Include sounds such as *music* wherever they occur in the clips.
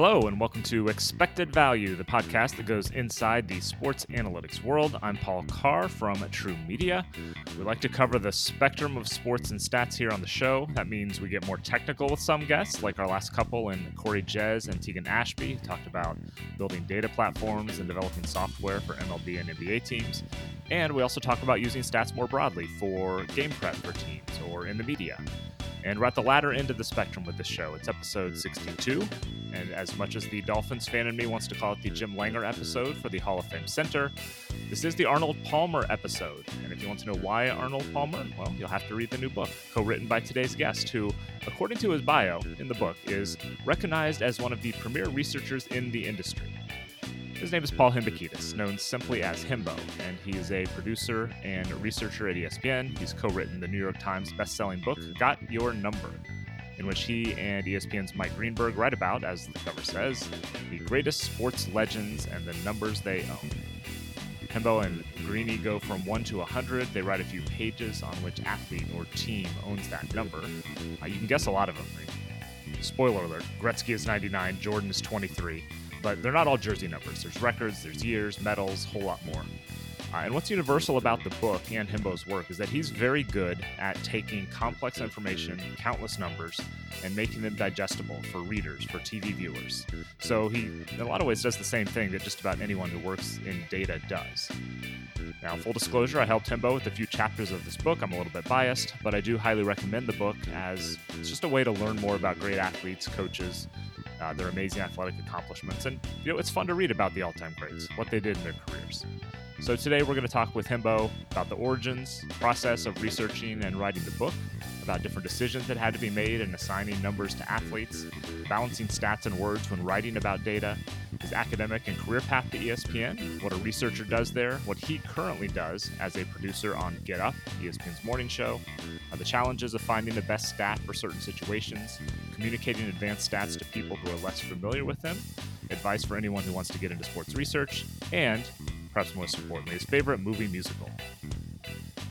Hello, and welcome to Expected Value, the podcast that goes inside the sports analytics world. I'm Paul Carr from True Media. We like to cover the spectrum of sports and stats here on the show. That means we get more technical with some guests, like our last couple in Corey Jez and Tegan Ashby, who talked about building data platforms and developing software for MLB and NBA teams. And we also talk about using stats more broadly for game prep for teams or in the media. And we're at the latter end of the spectrum with this show. It's episode 62. And as much as the Dolphins fan in me wants to call it the Jim Langer episode for the Hall of Fame Center, this is the Arnold Palmer episode. And if you want to know why Arnold Palmer, well, you'll have to read the new book, co written by today's guest, who, according to his bio in the book, is recognized as one of the premier researchers in the industry. His name is Paul Hembekides, known simply as Hembo, and he is a producer and researcher at ESPN. He's co written the New York Times best-selling book, Got Your Number, in which he and ESPN's Mike Greenberg write about, as the cover says, the greatest sports legends and the numbers they own. Hembo and Greeny go from 1 to 100. They write a few pages on which athlete or team owns that number. Uh, you can guess a lot of them. Spoiler alert Gretzky is 99, Jordan is 23 but they're not all jersey numbers. There's records, there's years, medals, a whole lot more. And what's universal about the book and Hembo's work is that he's very good at taking complex information, countless numbers, and making them digestible for readers, for TV viewers. So he, in a lot of ways, does the same thing that just about anyone who works in data does. Now, full disclosure, I helped Hembo with a few chapters of this book. I'm a little bit biased, but I do highly recommend the book as it's just a way to learn more about great athletes, coaches, uh, their amazing athletic accomplishments. And, you know, it's fun to read about the all time greats, what they did in their careers. So today we're going to talk with Hembo about the origins, process of researching and writing the book, about different decisions that had to be made in assigning numbers to athletes, balancing stats and words when writing about data, his academic and career path to ESPN, what a researcher does there, what he currently does as a producer on Get Up, ESPN's morning show, uh, the challenges of finding the best stat for certain situations, communicating advanced stats to people who are less familiar with them, advice for anyone who wants to get into sports research, and perhaps most importantly, his favorite movie musical.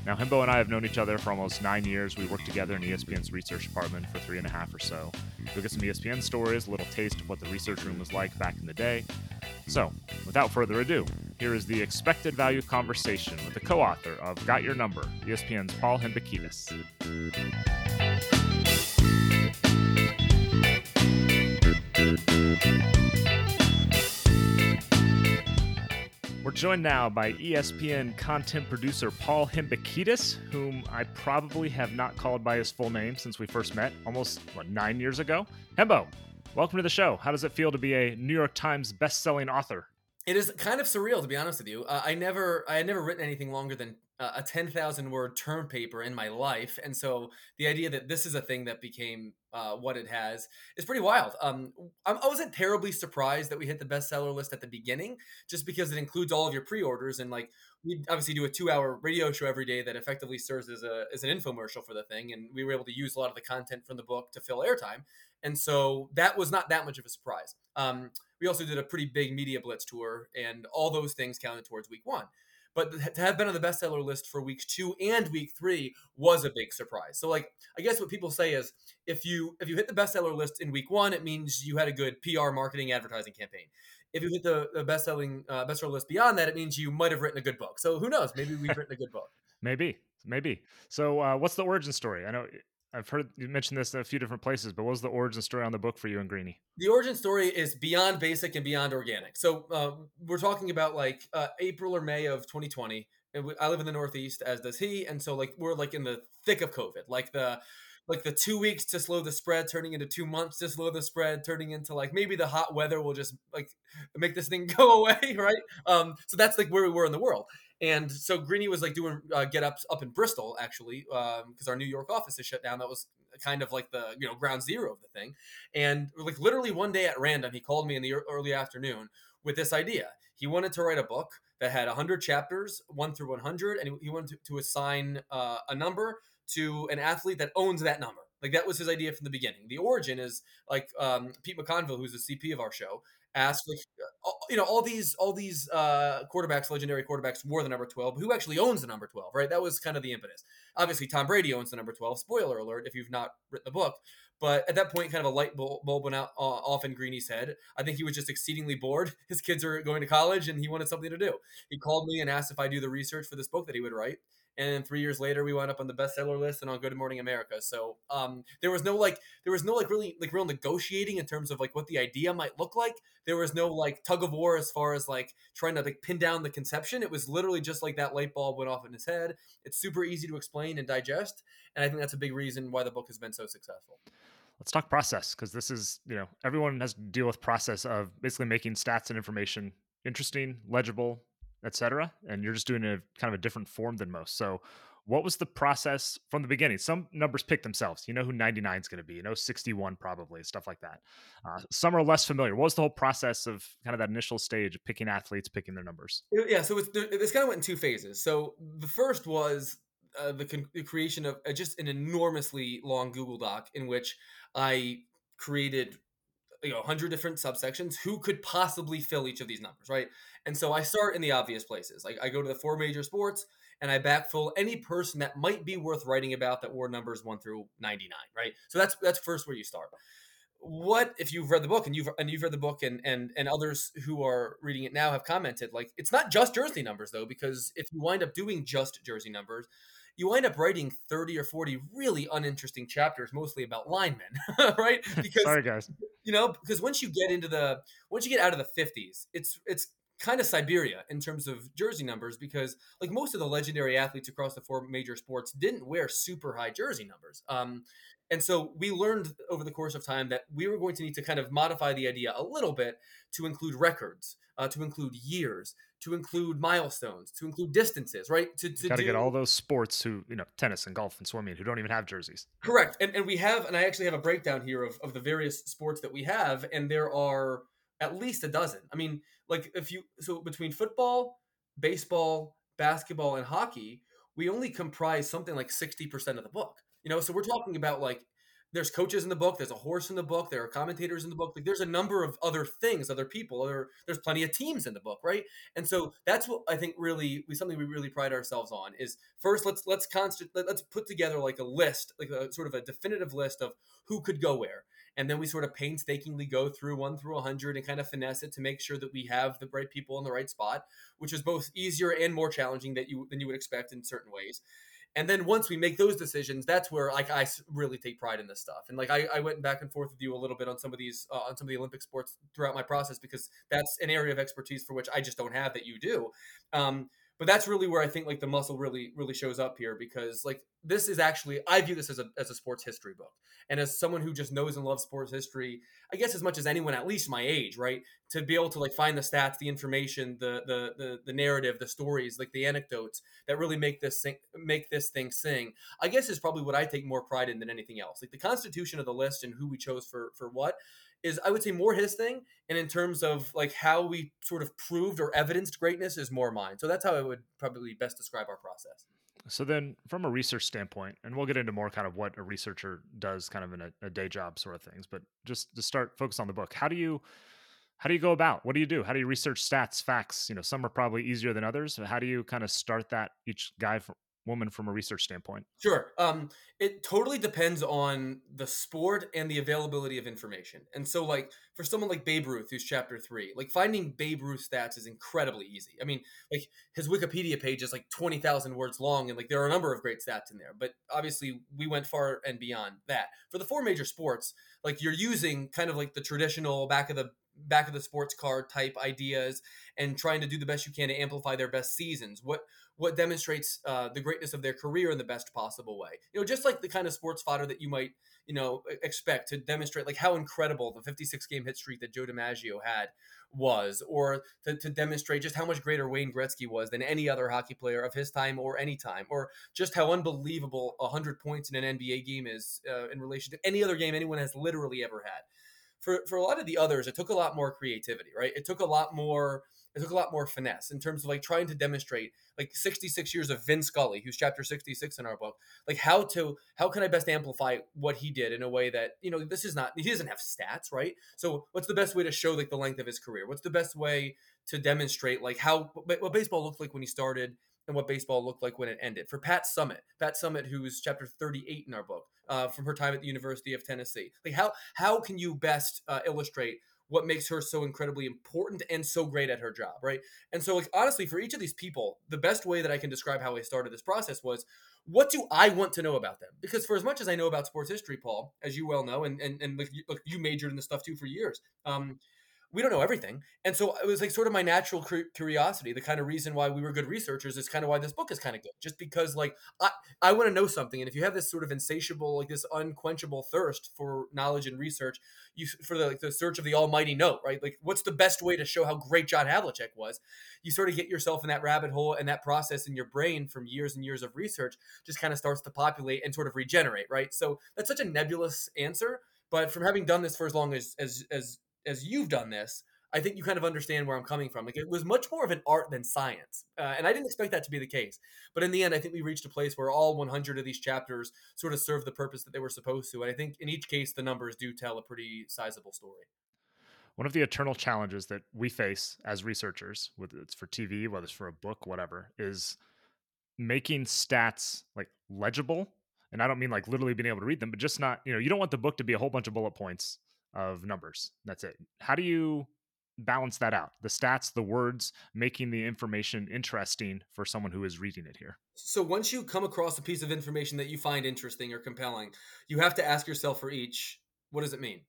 Now, Hembo and I have known each other for almost nine years. We worked together in ESPN's research department for three and a half or so. You'll get some ESPN stories, a little taste of what the research room was like back in the day. So, without further ado, here is the expected value conversation with the co author of Got Your Number, ESPN's Paul Hembekides. We're joined now by ESPN content producer Paul Hembekides, whom I probably have not called by his full name since we first met almost what, nine years ago. Hembo, welcome to the show. How does it feel to be a New York Times best-selling author? It is kind of surreal, to be honest with you. Uh, I never, I had never written anything longer than a 10,000 word term paper in my life. And so the idea that this is a thing that became uh, what it has is pretty wild. Um, I wasn't terribly surprised that we hit the bestseller list at the beginning, just because it includes all of your pre-orders and like we obviously do a two-hour radio show every day that effectively serves as a as an infomercial for the thing, and we were able to use a lot of the content from the book to fill airtime, and so that was not that much of a surprise. Um, we also did a pretty big media blitz tour, and all those things counted towards week one. But to have been on the bestseller list for weeks two and week three was a big surprise. So, like, I guess what people say is, if you if you hit the bestseller list in week one, it means you had a good PR, marketing, advertising campaign. If you hit the, the best-selling uh, bestseller list beyond that, it means you might have written a good book. So who knows? Maybe we've written a good book. *laughs* maybe, maybe. So, uh, what's the origin story? I know I've heard you mention this in a few different places, but what was the origin story on the book for you and Greeny? The origin story is beyond basic and beyond organic. So uh, we're talking about like uh, April or May of 2020. I live in the Northeast, as does he, and so like we're like in the thick of COVID, like the like the two weeks to slow the spread turning into two months to slow the spread turning into like maybe the hot weather will just like make this thing *laughs* go away right um so that's like where we were in the world and so Greeny was like doing uh, get ups up in Bristol actually, because um, our New York office is shut down. That was kind of like the you know ground zero of the thing. And like literally one day at random, he called me in the early afternoon with this idea. He wanted to write a book that had 100 chapters, one through 100, and he wanted to, to assign uh, a number to an athlete that owns that number. Like that was his idea from the beginning. The origin is like um, Pete McConville, who's the CP of our show, asked like you know all these all these uh, quarterbacks, legendary quarterbacks, wore the number twelve. Who actually owns the number twelve? Right, that was kind of the impetus. Obviously, Tom Brady owns the number twelve. Spoiler alert: if you've not written the book, But at that point, kind of a light bulb, went out uh, off in Greeny's head. I think he was just exceedingly bored. *laughs* His kids are going to college, and he wanted something to do. He called me and asked if I do the research for this book that he would write and three years later we wound up on the bestseller list and on good morning america. So um, there was no like there was no like really like real negotiating in terms of like what the idea might look like. There was no like tug of war as far as like trying to like pin down the conception. It was literally just like that light bulb went off in his head. It's super easy to explain and digest and i think that's a big reason why the book has been so successful. Let's talk process because this is you know everyone has to deal with process of basically making stats and information interesting legible etc. And you're just doing a kind of a different form than most. So, what was the process from the beginning? Some numbers pick themselves. You know who 99 is going to be. You know 61 probably stuff like that. Uh, some are less familiar. What was the whole process of kind of that initial stage of picking athletes, picking their numbers? Yeah, so it's, this kind of went in two phases. So the first was uh, the, con- the, creation of uh, just an enormously long Google Doc in which I created you know 100 different subsections who could possibly fill each of these numbers right? And so i start in the obvious places. Like i go to the four major sports and i backfill any person that might be worth writing about that wore numbers 1 through 99 right? So that's that's first where you start. What if you've read the book and you've and you've read the book and and and others who are reading it now have commented like it's not just jersey numbers though because if you wind up doing just jersey numbers you wind up writing 30 or 40 really uninteresting chapters mostly about linemen *laughs* right because sorry guys you know because once you get into the once you get out of the 50s it's it's kind of Siberia in terms of jersey numbers because like most of the legendary athletes across the four major sports didn't wear super high jersey numbers. Um, and so we learned over the course of time that we were going to need to kind of modify the idea a little bit to include records, uh, to include years, to include milestones, to include distances, right? To, to got to get all those sports who, you know, tennis and golf and swimming who don't even have jerseys. Correct. And, and we have, and I actually have a breakdown here of, of the various sports that we have, and there are at least a dozen. I mean, like if you, so between football, baseball, basketball, and hockey, we only comprise something like 60% of the book. You know, so we're talking about like there's coaches in the book there's a horse in the book there are commentators in the book like there's a number of other things other people other there's plenty of teams in the book right? And so that's what i think really we something we really pride ourselves on is first let's let's constant let's put together like a list like a sort of a definitive list of who could go where. And then we sort of painstakingly go through one through a 100 and kind of finesse it to make sure that we have the right people in the right spot which is both easier and more challenging that you than you would expect in certain ways and then once we make those decisions, that's where like I really take pride in this stuff. And like I, I went back and forth with you a little bit on some of these uh, on some of the Olympic sports throughout my process because that's an area of expertise for which I just don't have that you do. Um, but that's really where I think like the muscle really really shows up here because like this is actually I view this as a as a sports history book. And as someone who just knows and loves sports history I guess as much as anyone at least my age right to be able to like find the stats the information the the the, the narrative the stories like the anecdotes that really make this sing, make this thing sing I guess is probably what I take more pride in than anything else. Like the constitution of the list and who we chose for for what is I would say more his thing, and in terms of like how we sort of proved or evidenced greatness is more mine. So that's how I would probably best describe our process. So then, from a research standpoint, and we'll get into more kind of what a researcher does, kind of in a, a day job sort of things. But just to start, focus on the book. How do you how do you go about? What do you do? How do you research stats, facts? You know, some are probably easier than others. How do you kind of start that each guy woman from a research standpoint? Sure. Um, it totally depends on the sport and the availability of information. And so, like for someone like Babe Ruth, who's chapter three, like finding Babe Ruth stats is incredibly easy. I mean, like his Wikipedia page is like twenty thousand words long, and like there are a number of great stats in there. But obviously, we went far and beyond that. For the four major sports, like you're using kind of like the traditional back of the back of the sports card type ideas and trying to do the best you can to amplify their best seasons. What what demonstrates uh, the greatness of their career in the best possible way. You know, just like the kind of sports fodder that you might, you know, expect to demonstrate like how incredible the 56 game hit streak that Joe DiMaggio had was, or to, to demonstrate just how much greater Wayne Gretzky was than any other hockey player of his time or any time, or just how unbelievable 100 points in an NBA game is uh, in relation to any other game anyone has literally ever had. For, for a lot of the others, it took a lot more creativity, right? It took a lot more it took a lot more finesse in terms of like trying to demonstrate like 66 years of Vin Scully, who's chapter 66 in our book, like how to how can I best amplify what he did in a way that you know this is not he doesn't have stats, right? So what's the best way to show like the length of his career? What's the best way to demonstrate like how what baseball looked like when he started and what baseball looked like when it ended. For Pat Summitt, Pat Summitt, who's chapter 38 in our book, uh, from her time at the University of Tennessee. Like how how can you best uh, illustrate what makes her so incredibly important and so great at her job, right? And so, like honestly, for each of these people, the best way that I can describe how I started this process was, what do I want to know about them? Because for as much as I know about sports history, Paul, as you well know, and and and you, you majored in this stuff too for years. Um, we don't know everything. And so it was like sort of my natural curiosity. The kind of reason why we were good researchers is kind of why this book is kind of good. Just because like I, I want to know something. And if you have this sort of insatiable, like this unquenchable thirst for knowledge and research, you for the, like the search of the almighty note, right? Like what's the best way to show how great John Havlicek was? You sort of get yourself in that rabbit hole and that process in your brain from years and years of research just kind of starts to populate and sort of regenerate, right? So that's such a nebulous answer. But from having done this for as long as as as as you've done this, I think you kind of understand where I'm coming from. Like it was much more of an art than science, uh, and I didn't expect that to be the case. But in the end, I think we reached a place where all 100 of these chapters sort of serve the purpose that they were supposed to. And I think in each case, the numbers do tell a pretty sizable story. One of the eternal challenges that we face as researchers, whether it's for TV, whether it's for a book, whatever, is making stats like legible. And I don't mean like literally being able to read them, but just not, you know, you don't want the book to be a whole bunch of bullet points of numbers. That's it. How do you balance that out? The stats, the words, making the information interesting for someone who is reading it here. So once you come across a piece of information that you find interesting or compelling, you have to ask yourself for each, what does it mean?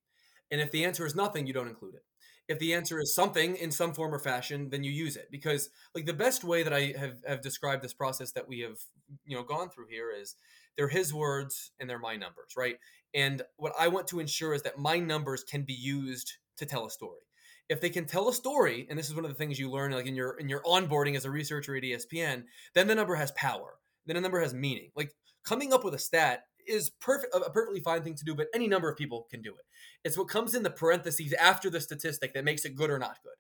And if the answer is nothing, you don't include it. If the answer is something in some form or fashion, then you use it. Because like the best way that I have, have described this process that we have, you know, gone through here is they're his words and they're my numbers, right? And what I want to ensure is that my numbers can be used to tell a story. If they can tell a story, and this is one of the things you learn like in your in your onboarding as a researcher at ESPN, then the number has power. Then a number has meaning. Like coming up with a stat is perfect a perfectly fine thing to do, but any number of people can do it. It's what comes in the parentheses after the statistic that makes it good or not good.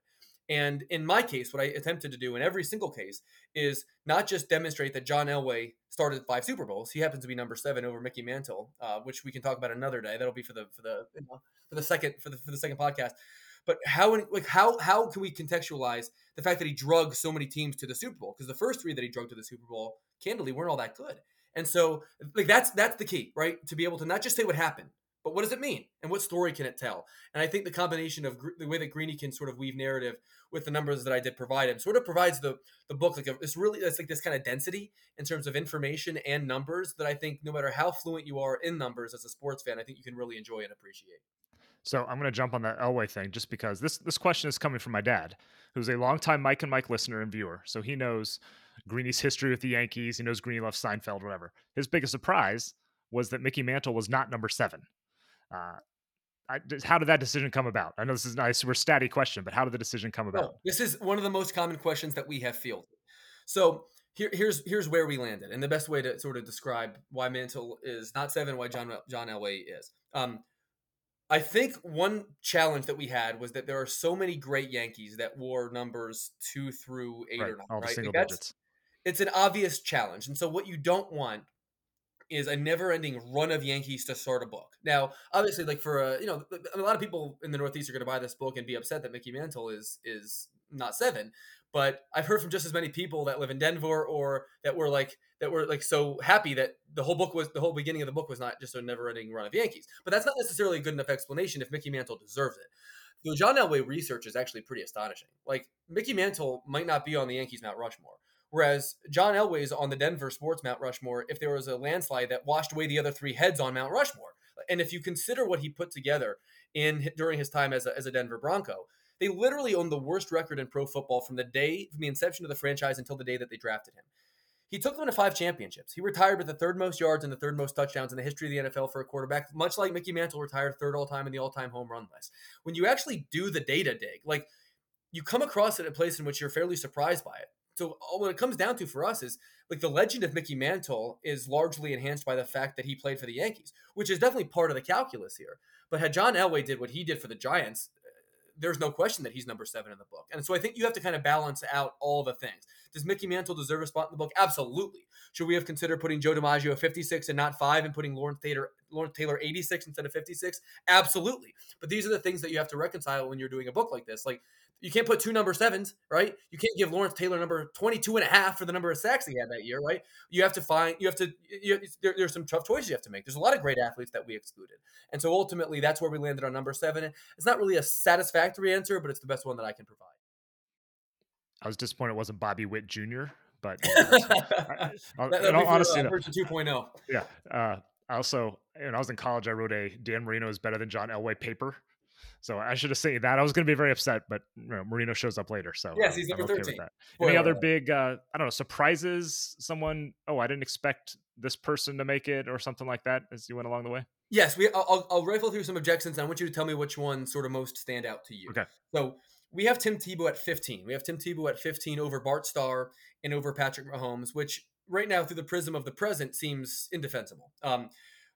And in my case, what I attempted to do in every single case is not just demonstrate that John Elway started five Super Bowls. He happens to be number seven over Mickey Mantle, uh, which we can talk about another day. That'll be for the for the you know, for the second for the for the second podcast. But how like how how can we contextualize the fact that he drugged so many teams to the Super Bowl? Because the first three that he drugged to the Super Bowl, candidly, weren't all that good. And so like that's that's the key, right? To be able to not just say what happened, but what does it mean? And what story can it tell? And I think the combination of gr- the way that Greeny can sort of weave narrative with the numbers that I did provide him sort of provides the the book like a, it's really it's like this kind of density in terms of information and numbers that I think no matter how fluent you are in numbers as a sports fan, I think you can really enjoy and appreciate. So I'm going to jump on that Elway thing just because this this question is coming from my dad, who's a longtime Mike and Mike listener and viewer. So he knows Greeny's history with the Yankees. He knows Greeny left Seinfeld, whatever. His biggest surprise was that Mickey Mantle was not number seven. Uh, I, how did that decision come about? I know this is a super statty question, but how did the decision come about? This is one of the most common questions that we have fielded. So here, here's here's where we landed, and the best way to sort of describe why Mantle is not seven, why John John Elway is. Um, I think one challenge that we had was that there are so many great Yankees that wore numbers two through eight right, or nine. All right? single like digits. It's an obvious challenge, and so what you don't want is a never-ending run of Yankees to start a book. Now, obviously, like for a you know, a lot of people in the Northeast are going to buy this book and be upset that Mickey Mantle is is not seven. But I've heard from just as many people that live in Denver or that were like that were like so happy that the whole book was the whole beginning of the book was not just a never-ending run of Yankees. But that's not necessarily a good enough explanation if Mickey Mantle deserves it. The John Elway research is actually pretty astonishing. Like Mickey Mantle might not be on the Yankees Mount Rushmore Whereas John Elway's on the Denver sports Mount Rushmore if there was a landslide that washed away the other three heads on Mount Rushmore. And if you consider what he put together in during his time as a, as a Denver Bronco, they literally own the worst record in pro football from the day from the inception of the franchise until the day that they drafted him. He took them to five championships. He retired with the third most yards and the third most touchdowns in the history of the NFL for a quarterback, much like Mickey Mantle retired third all time in the all time home run list. When you actually do the data dig, like you come across it at a place in which you're fairly surprised by it. So uh, what it comes down to for us is like the legend of Mickey Mantle is largely enhanced by the fact that he played for the Yankees, which is definitely part of the calculus here. But had John Elway did what he did for the Giants, uh, there's no question that he's number seven in the book. And so I think you have to kind of balance out all the things. Does Mickey Mantle deserve a spot in the book? Absolutely. Should we have considered putting Joe DiMaggio at 56 and not five and putting Lawrence Taylor, Lawrence Taylor 86 instead of 56? Absolutely. But these are the things that you have to reconcile when you're doing a book like this. Like you can't put two number sevens, right? You can't give Lawrence Taylor number 22 and a half for the number of sacks he had that year, right? You have to find, you have to, you, there, there's some tough choices you have to make. There's a lot of great athletes that we excluded. And so ultimately, that's where we landed on number seven. It's not really a satisfactory answer, but it's the best one that I can provide. I was disappointed it wasn't Bobby Witt Jr., but I, *laughs* I, that, honestly, uh, version 2.0. Yeah. Uh, also, when I was in college, I wrote a Dan Marino is better than John Elway paper. So I should have said that. I was going to be very upset, but you know, Marino shows up later. So yes, he's number okay 13. Any other big, uh, I don't know, surprises? Someone, oh, I didn't expect this person to make it or something like that as you went along the way? Yes, we. I'll, I'll rifle through some objections. I want you to tell me which ones sort of most stand out to you. Okay. So we have Tim Tebow at 15. We have Tim Tebow at 15 over Bart Starr and over Patrick Mahomes, which right now, through the prism of the present, seems indefensible. Um,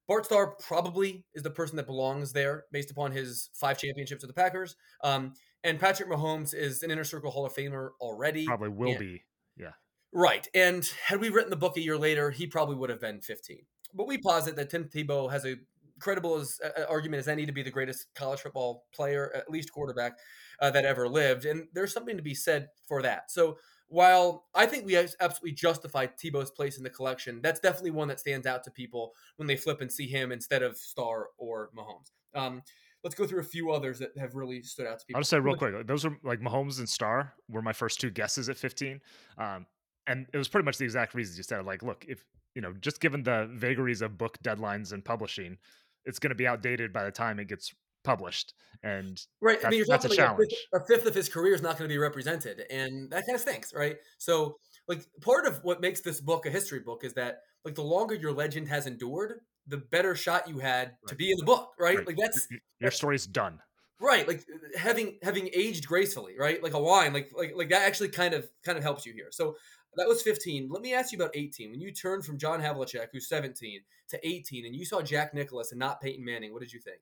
Bart Starr probably is the person that belongs there based upon his five championships with the Packers. Um, and Patrick Mahomes is an inner circle Hall of Famer already. Probably will and, be. Yeah. Right. And had we written the book a year later, he probably would have been 15. But we posit that Tim Tebow has a credible as, uh, argument as any to be the greatest college football player, at least quarterback, uh, that ever lived. And there's something to be said for that. So while I think we absolutely justify Tebow's place in the collection, that's definitely one that stands out to people when they flip and see him instead of Starr or Mahomes. Um, let's go through a few others that have really stood out to people. I'll just say real quick, those are like Mahomes and Starr were my first two guesses at 15. Um, and it was pretty much the exact reasons you said. Like, look, if you know, just given the vagaries of book deadlines and publishing, it's going to be outdated by the time it gets published. And right, I mean, you're that's a challenge. A fifth, a fifth of his career is not going to be represented, and that kind of stinks, right? So, like, part of what makes this book a history book is that, like, the longer your legend has endured, the better shot you had right. to be in the book, right? right. Like, that's your, your story's done. Right, like having having aged gracefully, right? Like a wine, like like like that actually kind of kind of helps you here. So that was 15. Let me ask you about 18. When you turned from John Havlicek, who's 17, to 18, and you saw Jack Nicklaus and not Peyton Manning, what did you think?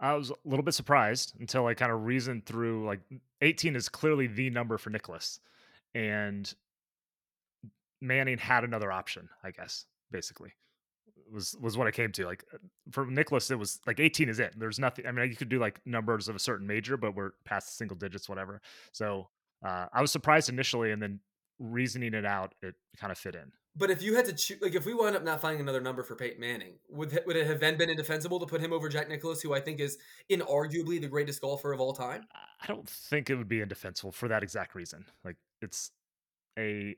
I was a little bit surprised until I kind of reasoned through like 18 is clearly the number for Nicklaus. And Manning had another option, I guess, basically. Was was what I came to. Like uh, for Nicklaus, it was like 18 is it. There's nothing. I mean, you could do like numbers of a certain major, but we're past single digits, whatever. So uh, I was surprised initially, and then reasoning it out, it kind of fit in. But if you had to choose, like if we wound up not finding another number for Peyton Manning, would would it have then been indefensible to put him over Jack Nicklaus, who I think is inarguably the greatest golfer of all time? I don't think it would be indefensible for that exact reason. Like it's a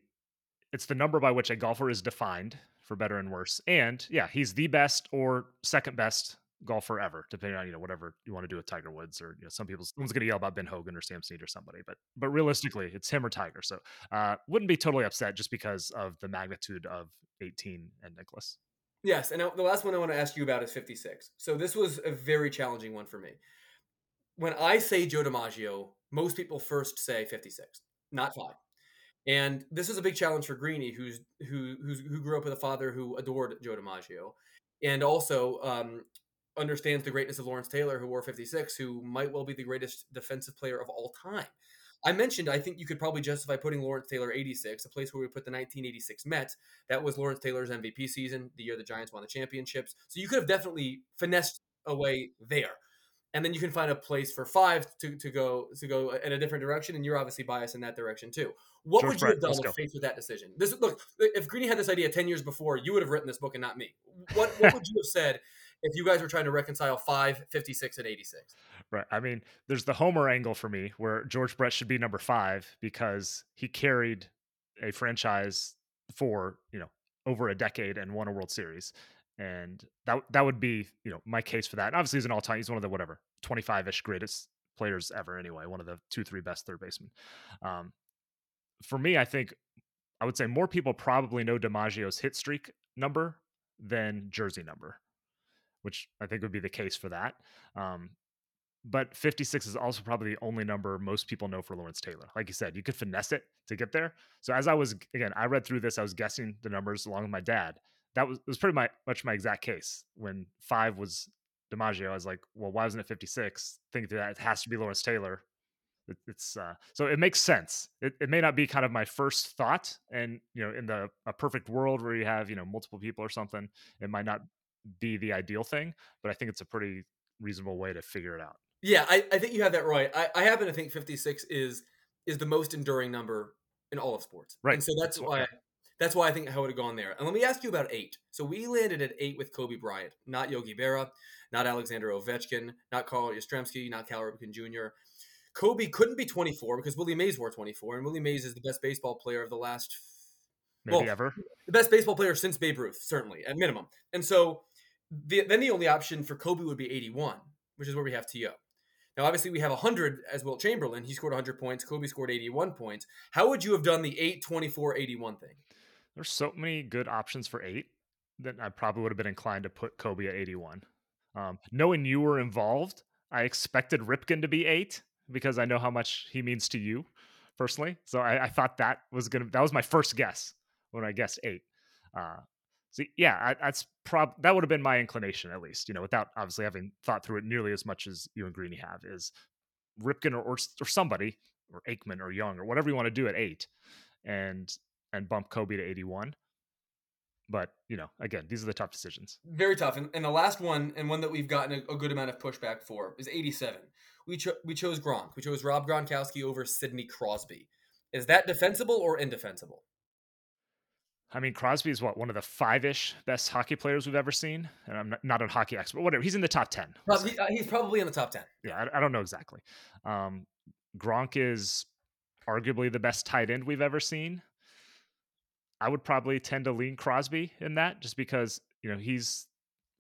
it's the number by which a golfer is defined for better and worse. And yeah, he's the best or second best golfer ever, depending on you know whatever you want to do with Tiger Woods or you know some people someone's going to yell about Ben Hogan or Sam Snead or somebody, but but realistically, it's him or Tiger. So uh, wouldn't be totally upset just because of the magnitude of 18 and Nicklaus. Yes, and the last one I want to ask you about is 56. So this was a very challenging one for me. When I say Joe DiMaggio, most people first say 56, not five. And this is a big challenge for Greeny, who's who who's, who grew up with a father who adored Joe DiMaggio, and also um, understands the greatness of Lawrence Taylor, who wore 56, who might well be the greatest defensive player of all time. I mentioned I think you could probably justify putting Lawrence Taylor 86, a place where we put the 1986 Mets. That was Lawrence Taylor's MVP season, the year the Giants won the championships. So you could have definitely finessed away there. And then you can find a place for five to, to go to go in a different direction, and you're obviously biased in that direction too. What George would you have done with faced with that decision? This look, if Greeny had this idea ten years before, you would have written this book and not me. What what would you have said if you guys were trying to reconcile 5, 56, and 86. Right. I mean, there's the Homer angle for me where George Brett should be number five because he carried a franchise for, you know, over a decade and won a World Series. And that that would be, you know, my case for that. And obviously he's an all time, he's one of the whatever, 25-ish greatest players ever anyway, one of the two, three best third basemen. Um, for me, I think I would say more people probably know DiMaggio's hit streak number than jersey number which I think would be the case for that. Um, but 56 is also probably the only number most people know for Lawrence Taylor. Like you said, you could finesse it to get there. So as I was again, I read through this, I was guessing the numbers along with my dad. That was was pretty my, much my exact case. When five was DiMaggio, I was like, well, why wasn't it 56? Thinking through that, it has to be Lawrence Taylor. It, it's uh, so it makes sense. It, it may not be kind of my first thought, and you know, in the a perfect world where you have you know multiple people or something, it might not be the ideal thing, but I think it's a pretty reasonable way to figure it out. Yeah, I, I think you have that right. I, I happen to think 56 is is the most enduring number in all of sports. Right. And so that's why that's why I think I would have gone there. And let me ask you about eight. So we landed at eight with Kobe Bryant, not Yogi Berra, not Alexander Ovechkin, not Carl Yastrzemski, not Cal Ripken Jr. Kobe couldn't be 24 because Willie Mays wore 24, and Willie Mays is the best baseball player of the last maybe well, ever. The best baseball player since Babe Ruth, certainly at minimum. And so the, then the only option for Kobe would be 81, which is where we have To. Now, obviously, we have 100 as Wilt Chamberlain. He scored 100 points. Kobe scored 81 points. How would you have done the 8 24 81 thing? There's so many good options for eight that I probably would have been inclined to put Kobe at 81. Um, knowing you were involved, I expected Ripken to be eight because I know how much he means to you personally. So I, I thought that was gonna that was my first guess when I guessed eight. Uh, so yeah, I, that's prob that would have been my inclination at least. You know, without obviously having thought through it nearly as much as you and Greeny have. Is Ripken or, or or somebody or Aikman or Young or whatever you want to do at eight, and and bump Kobe to 81. But, you know, again, these are the tough decisions. Very tough. And, and the last one, and one that we've gotten a, a good amount of pushback for, is 87. We, cho- we chose Gronk. We chose Rob Gronkowski over Sidney Crosby. Is that defensible or indefensible? I mean, Crosby is what one of the five-ish best hockey players we've ever seen, and I'm not, a hockey expert. Whatever, he's in the top ten. uh, he's probably in the top ten. Yeah, I, I don't know exactly. Um, Gronk is arguably the best tight end we've ever seen. I would probably tend to lean Crosby in that just because, you know, he's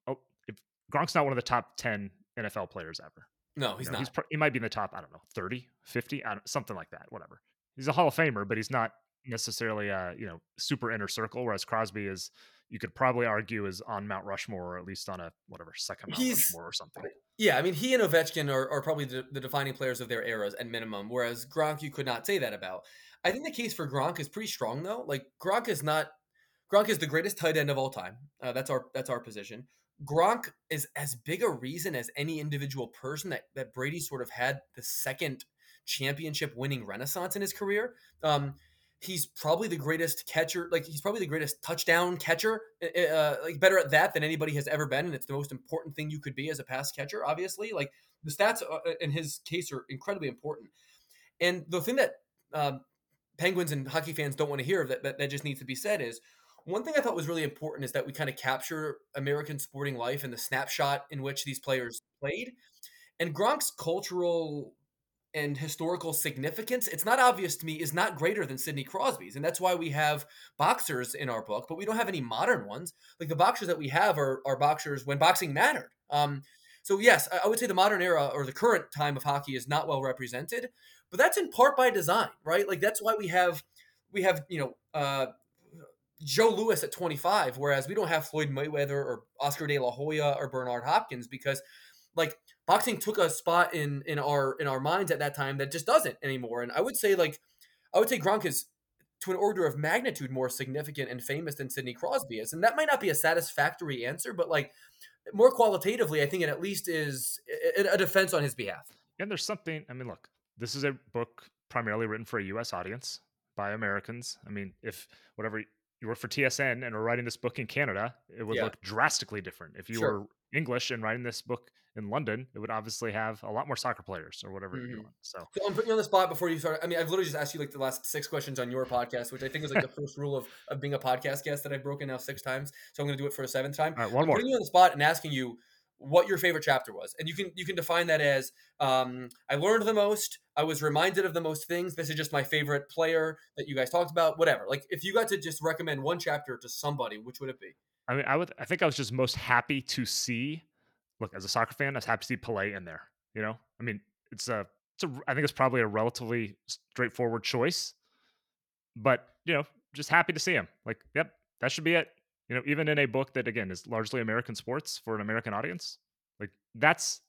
oh, if Gronk's not one of the top 10 NFL players ever. No, he's you know, not. He's he might be in the top, I don't know, 30, 50, something like that, whatever. He's a Hall of Famer, but he's not necessarily a, you know, super inner circle whereas Crosby is you could probably argue is on Mount Rushmore or at least on a whatever second Mount he's, Rushmore or something. Yeah, I mean, he and Ovechkin are, are probably the, the, defining players of their eras at minimum, whereas Gronk you could not say that about. I think the case for Gronk is pretty strong though. Like Gronk is not Gronk is the greatest tight end of all time. Uh, that's our that's our position. Gronk is as big a reason as any individual person that that Brady sort of had the second championship winning renaissance in his career. Um, he's probably the greatest catcher. Like he's probably the greatest touchdown catcher. Eh, eh, uh, like better at that than anybody has ever been, and it's the most important thing you could be as a pass catcher. Obviously, like the stats uh, uh, in his case are incredibly important. And the thing that um, Penguins and hockey fans don't want to hear that, that that just needs to be said is one thing I thought was really important is that we kind of capture American sporting life and the snapshot in which these players played. And Gronk's cultural and historical significance, it's not obvious to me, is not greater than Sidney Crosby's. And that's why we have boxers in our book, but we don't have any modern ones. Like the boxers that we have are, are boxers when boxing mattered. Um, so, yes, I would say the modern era or the current time of hockey is not well represented, but that's in part by design, right? Like that's why we have we have you know uh, Joe Louis at 25, whereas we don't have Floyd Mayweather or Oscar De La Hoya or Bernard Hopkins because like boxing took a spot in in our in our minds at that time that just doesn't anymore. And I would say like I would say Gronk is to an order of magnitude more significant and famous than Sidney Crosby is. And that might not be a satisfactory answer, but like more qualitatively, I think it at least is a defense on his behalf. And there's something, I mean, look, this is a book primarily written for a US audience by Americans. I mean, if whatever you work for TSN and are writing this book in Canada, it would yeah. look drastically different. If you sure. were English and writing this book in London, it would obviously have a lot more soccer players or whatever mm-hmm. you want. So. so. I'm putting you on the spot before you start. I mean, I've literally just asked you like the last six questions on your podcast, which I think is like the *laughs* first rule of, of being a podcast guest that I've broken now six times. So I'm going to do it for a seventh time. All right, one I'm more. Putting you on the spot and asking you what your favorite chapter was, and you can you can define that as um, I learned the most. I was reminded of the most things. This is just my favorite player that you guys talked about. Whatever. Like if you got to just recommend one chapter to somebody, which would it be? I mean, I would. I think I was just most happy to see. Look, as a soccer fan, I was happy to see Pelé in there. You know, I mean, it's a. It's a. I think it's probably a relatively straightforward choice, but you know, just happy to see him. Like, yep, that should be it you know, even in a book that again is largely American sports for an American audience, like that's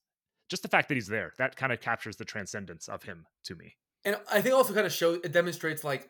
just the fact that he's there. That kind of captures the transcendence of him to me. And I think also kind of shows it demonstrates like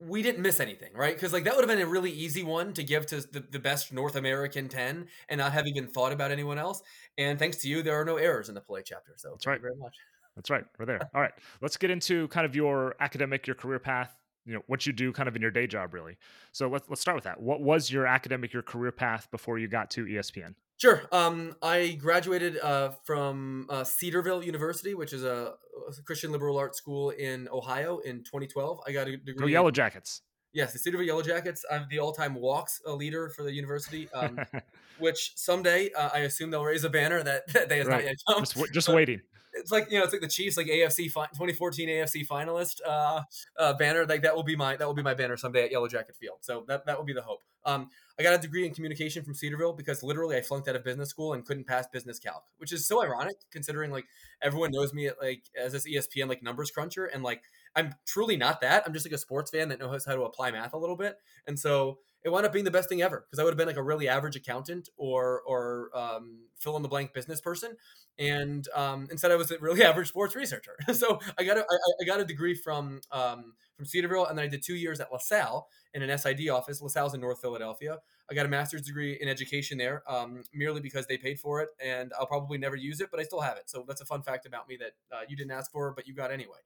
we didn't miss anything, right? Because like that would have been a really easy one to give to the, the best North American 10 and not have even thought about anyone else. And thanks to you, there are no errors in the play chapter. So that's right. very much. That's right. We're there. *laughs* All right. Let's get into kind of your academic, your career path you know what you do kind of in your day job really so let's let's start with that what was your academic your career path before you got to espn Sure. Um, I graduated uh, from uh, Cedarville University, which is a, a Christian liberal arts school in Ohio in 2012. I got a degree. Go Yellow Jackets. Yes, the Cedarville Yellow Jackets. I'm the all-time walks uh, leader for the university. Um, *laughs* which someday uh, I assume they'll raise a banner that, *laughs* that day is Right. not yet come. just, just waiting. It's like you know, it's like the Chiefs, like AFC fi- 2014 AFC finalist uh, uh, banner. Like that will be my that will be my banner someday at Yellow Jacket Field. So that that will be the hope. Um, I got a degree in communication from Cedarville because literally I flunked out of business school and couldn't pass business calc, which is so ironic considering like everyone knows me at like as this ESPN like numbers cruncher and like I'm truly not that. I'm just like a sports fan that knows how to apply math a little bit, and so it wound up being the best thing ever because I would have been like a really average accountant or or um, fill in the blank business person, and um, instead I was a really *laughs* average sports researcher. *laughs* so I got a, I, I got a degree from um, from Cedarville, and then I did two years at LaSalle in an SID office. LaSalle's in North Philadelphia. I got a master's degree in education there, um, merely because they paid for it, and I'll probably never use it, but I still have it. So that's a fun fact about me that uh, you didn't ask for, but you got anyway.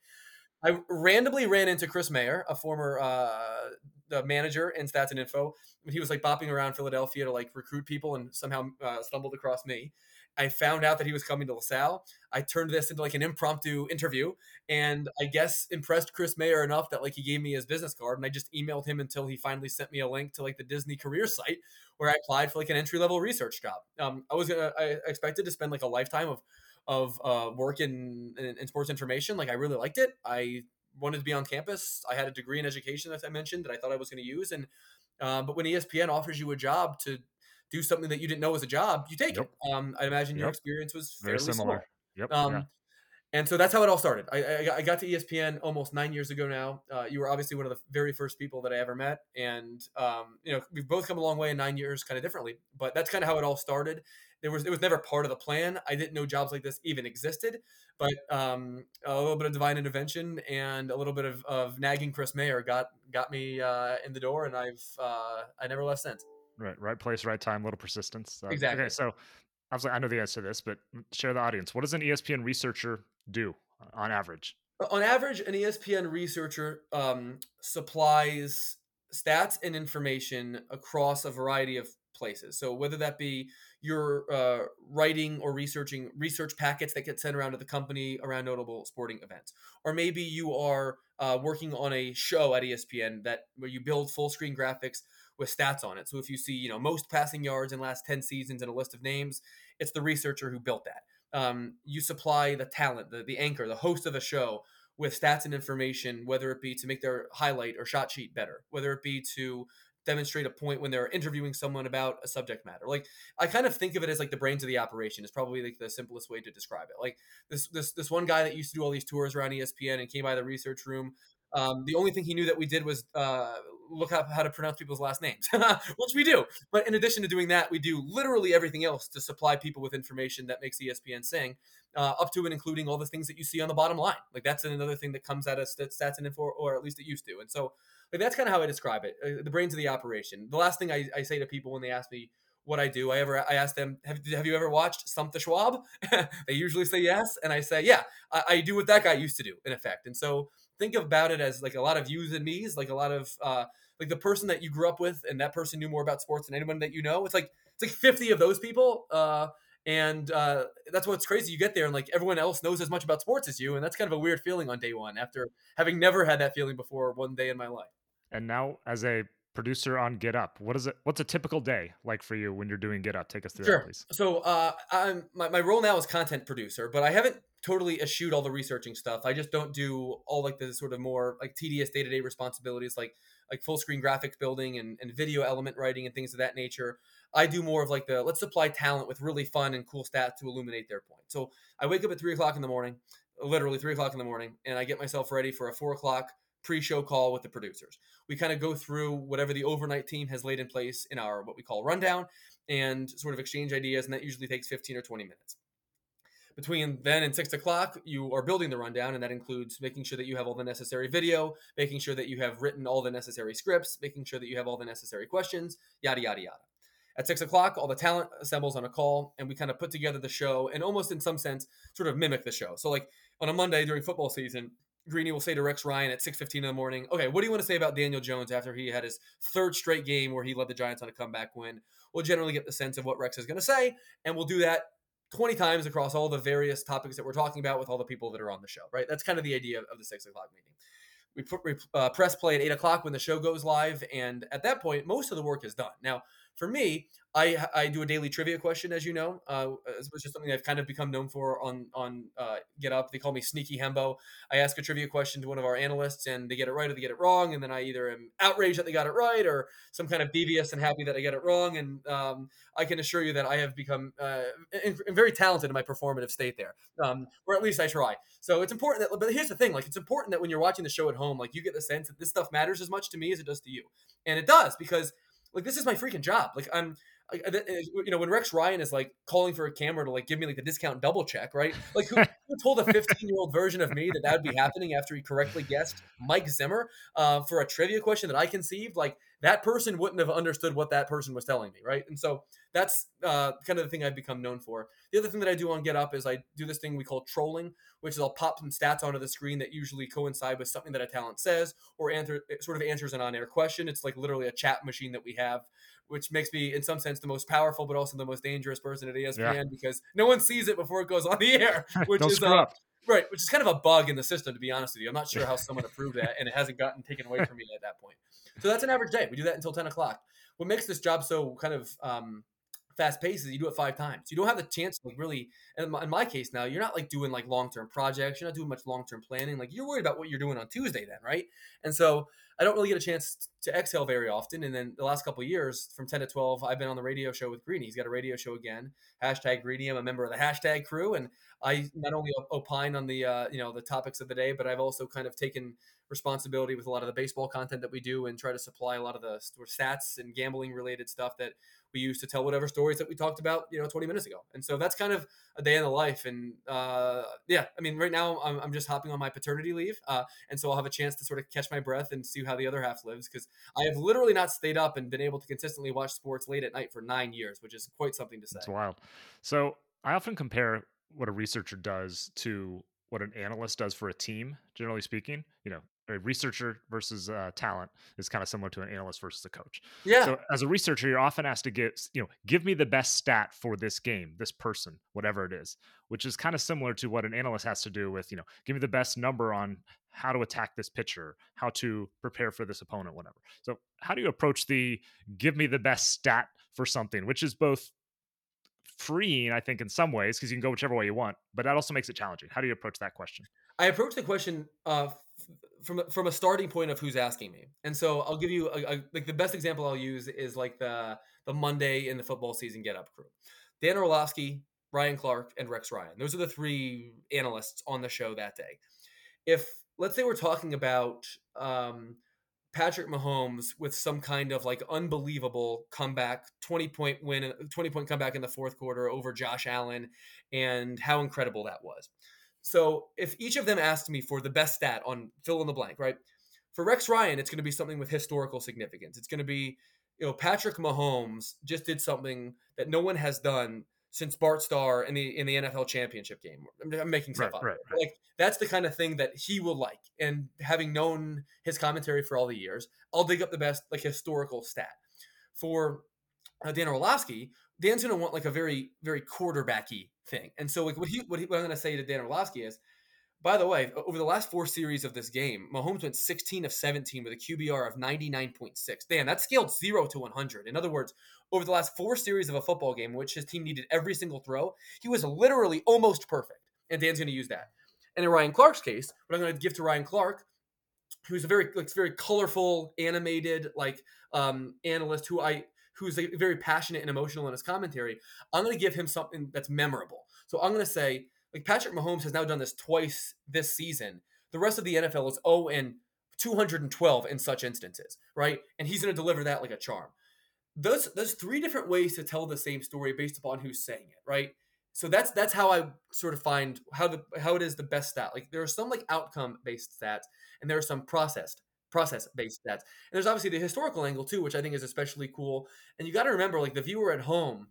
I randomly ran into Chris Mayer, a former uh, the manager in Stats and Info, he was like bopping around Philadelphia to like recruit people, and somehow uh, stumbled across me. I found out that he was coming to LaSalle. I turned this into like an impromptu interview, and I guess impressed Chris Mayer enough that like he gave me his business card, and I just emailed him until he finally sent me a link to like the Disney career site where I applied for like an entry level research job. Um, I was gonna, I expected to spend like a lifetime of of uh, work in, in in sports information. Like I really liked it. I wanted to be on campus. I had a degree in education, as I mentioned, that I thought I was going to use. And uh, but when ESPN offers you a job to do something that you didn't know was a job, you take Yep. it. Um, I imagine your experience was Very fairly similar. Yep. Um, yeah. And so that's how it all started. I, I, got- I got to ESPN almost nine years ago now. Uh, you were obviously one of the very first people that I ever met, and um, you know we've both come a long way in nine years, kind of differently. But that's kind of how it all started. There was it was never part of the plan. I didn't know jobs like this even existed, but um, a little bit of divine intervention and a little bit of, of nagging Chris Mayer got got me uh, in the door, and I've uh, I never left since. Right. Right place, right time, little persistence. Uh, Exactly. Okay. So I was like, I know the answer to this, but share the audience. What does an ESPN researcher do uh, on average? on average, an ESPN researcher um, supplies stats and information across a variety of places. So whether that be you're uh, writing or researching research packets that get sent around to the company around notable sporting events, or maybe you are uh, working on a show at ESPN that where you build full screen graphics with stats on it. So if you see, you know, most passing yards in last ten seasons in a list of names, it's the researcher who built that. Um, you supply the talent, the, the anchor, the host of a show with stats and information, whether it be to make their highlight or shot sheet better, whether it be to demonstrate a point when they're interviewing someone about a subject matter. Like I kind of think of it as like the brains of the operation is probably like the simplest way to describe it. Like this this this one guy that used to do all these tours around ESPN and came by the research room. Um, the only thing he knew that we did was uh, look up how to pronounce people's last names, *laughs* which we do. But in addition to doing that, we do literally everything else to supply people with information that makes ESPN sing, uh, up to and including all the things that you see on the bottom line. Like that's another thing that comes out of st- stats and info, or at least it used to. And so like that's kind of how I describe it. Uh, the brains of the operation. The last thing I, I say to people when they ask me what I do, I ever I ask them, have, have you ever watched Stump the Schwab? *laughs* they usually say yes, and I say, yeah, I, I do what that guy used to do in effect. And so think about it as like a lot of yous and me's, like a lot of uh, like the person that you grew up with, and that person knew more about sports than anyone that you know. It's like it's like fifty of those people. Uh, and uh, that's what's crazy. You get there, and like everyone else knows as much about sports as you, and that's kind of a weird feeling on day one after having never had that feeling before one day in my life. And now, as a producer on Get Up, what is it? What's a typical day like for you when you're doing Get Up? Take us through that, Sure. please. So uh, I'm my, my role now is content producer, but I haven't totally eschewed all the researching stuff. I just don't do all like the sort of more like tedious day to day responsibilities like like full screen graphics building and, and video element writing and things of that nature. I do more of like the let's supply talent with really fun and cool stats to illuminate their point. So I wake up at three o'clock in the morning, literally three o'clock in the morning, and I get myself ready for a four o'clock pre-show call with the producers. We kind of go through whatever the overnight team has laid in place in our what we call rundown and sort of exchange ideas, and that usually takes 15 or 20 minutes. Between then and six o'clock, you are building the rundown, and that includes making sure that you have all the necessary video, making sure that you have written all the necessary scripts, making sure that you have all the necessary questions, yada, yada, yada. At six o'clock, all the talent assembles on a call, and we kind of put together the show and almost in some sense sort of mimic the show. So, like on a Monday during football season, Greeny will say to Rex Ryan at 6:15 in the morning, "Okay, what do you want to say about Daniel Jones after he had his third straight game where he led the Giants on a comeback win?" We'll generally get the sense of what Rex is going to say, and we'll do that 20 times across all the various topics that we're talking about with all the people that are on the show. Right? That's kind of the idea of the six o'clock meeting. We, put, we uh, press play at eight o'clock when the show goes live, and at that point, most of the work is done. Now, for me, I I do a daily trivia question, as you know, uh, which is something I've kind of become known for on on uh, Get Up. They call me Sneaky Hembo. I ask a trivia question to one of our analysts, and they get it right or they get it wrong, and then I either am outraged that they got it right, or some kind of devious and happy that I get it wrong. And um, I can assure you that I have become uh, very talented in my performative state there, um, or at least I try. So it's important that. But here's the thing: like it's important that when you're watching the show at home, like you get the sense that this stuff matters as much to me as it does to you, and it does because like this is my freaking job. Like I'm you know, when Rex Ryan is like calling for a camera to like give me like the discount double check, right? Like who, *laughs* who told a 15 year old version of me that that would be happening after he correctly guessed Mike Zimmer uh, for a trivia question that I conceived? Like that person wouldn't have understood what that person was telling me, right? And so that's uh, kind of the thing I've become known for. The other thing that I do on Get Up is I do this thing we call trolling, which is I'll pop some stats onto the screen that usually coincide with something that a talent says or answer, sort of answers an on air question. It's like literally a chat machine that we have which makes me, in some sense, the most powerful, but also the most dangerous person at ESPN yeah. because no one sees it before it goes on the *laughs* air, which is uh, right, which is kind of a bug in the system. To be honest with you, I'm not sure how *laughs* someone approved that, and it hasn't gotten taken away from me at that point. So that's an average day. We do that until 10 o'clock. What makes this job so kind of um, fast paced is you do it five times. You don't have the chance to like really. In my, in my case now, you're not like doing like long term projects. You're not doing much long term planning. Like you're worried about what you're doing on Tuesday then, right? And so I don't really get a chance to exhale very often. And then the last couple years, from 10 to 12, I've been on the radio show with Greeny. He's got a radio show again. Hashtag Greeny. I'm a member of the hashtag crew, and I not only opine on the uh, you know the topics of the day, but I've also kind of taken responsibility with a lot of the baseball content that we do and try to supply a lot of the stats and gambling related stuff that we use to tell whatever stories that we talked about, you know, 20 minutes ago. And so that's kind of a day in the life. And uh, yeah, I mean, right now I'm, I'm just hopping on my paternity leave. Uh, and so I'll have a chance to sort of catch my breath and see how the other half lives because I have literally not stayed up and been able to consistently watch sports late at night for nine years, which is quite something to say. It's wild. So I often compare what a researcher does to what an analyst does for a team, generally speaking. You know, a researcher versus uh, talent is kind of similar to an analyst versus a coach. Yeah. So as a researcher, you're often asked to give, you know, give me the best stat for this game, this person, whatever it is, which is kind of similar to what an analyst has to do with, you know, give me the best number on how to attack this pitcher, how to prepare for this opponent, whatever. So how do you approach the give me the best stat for something, which is both freeing, I think, in some ways, because you can go whichever way you want, but that also makes it challenging. How do you approach that question? I approach the question uh, from from a starting point of who's asking me, and so I'll give you a, a, like the best example I'll use is like the the Monday in the football season get up crew, Dan Orlovsky, Ryan Clark, and Rex Ryan. Those are the three analysts on the show that day. If let's say we're talking about um, Patrick Mahomes with some kind of like unbelievable comeback, 20 point win, 20 point comeback in the fourth quarter over Josh Allen, and how incredible that was. So if each of them asked me for the best stat on fill in the blank, right? For Rex Ryan, it's going to be something with historical significance. It's going to be, you know, Patrick Mahomes just did something that no one has done since Bart Starr in the in the NFL championship game. I'm, making stuff right, up. Right, right. Like that's the kind of thing that he will like. And having known his commentary for all the years, I'll dig up the best like historical stat. For uh, Dan Orlovsky, Dan's going to want like a very very quarterbacky thing. And so like what he what, he, what I'm going to say to Dan Orlovsky is, by the way, over the last four series of this game, Mahomes went 16 of 17 with a QBR of 99.6. Dan, that scaled zero to 100. In other words, over the last four series of a football game, which his team needed every single throw, he was literally almost perfect. And Dan's going to use that. And in Ryan Clark's case, what I'm going to give to Ryan Clark, who's a very like very colorful, animated like um, analyst who I who's very passionate and emotional in his commentary, I'm going to give him something that's memorable. So I'm going to say like Patrick Mahomes has now done this twice this season. The rest of the NFL is 0 and 212 in such instances, right? And he's going to deliver that like a charm those there's three different ways to tell the same story based upon who's saying it, right? So that's that's how I sort of find how the how it is the best stat. Like there are some like outcome based stats, and there are some processed process based stats. And there's obviously the historical angle too, which I think is especially cool. And you got to remember, like the viewer at home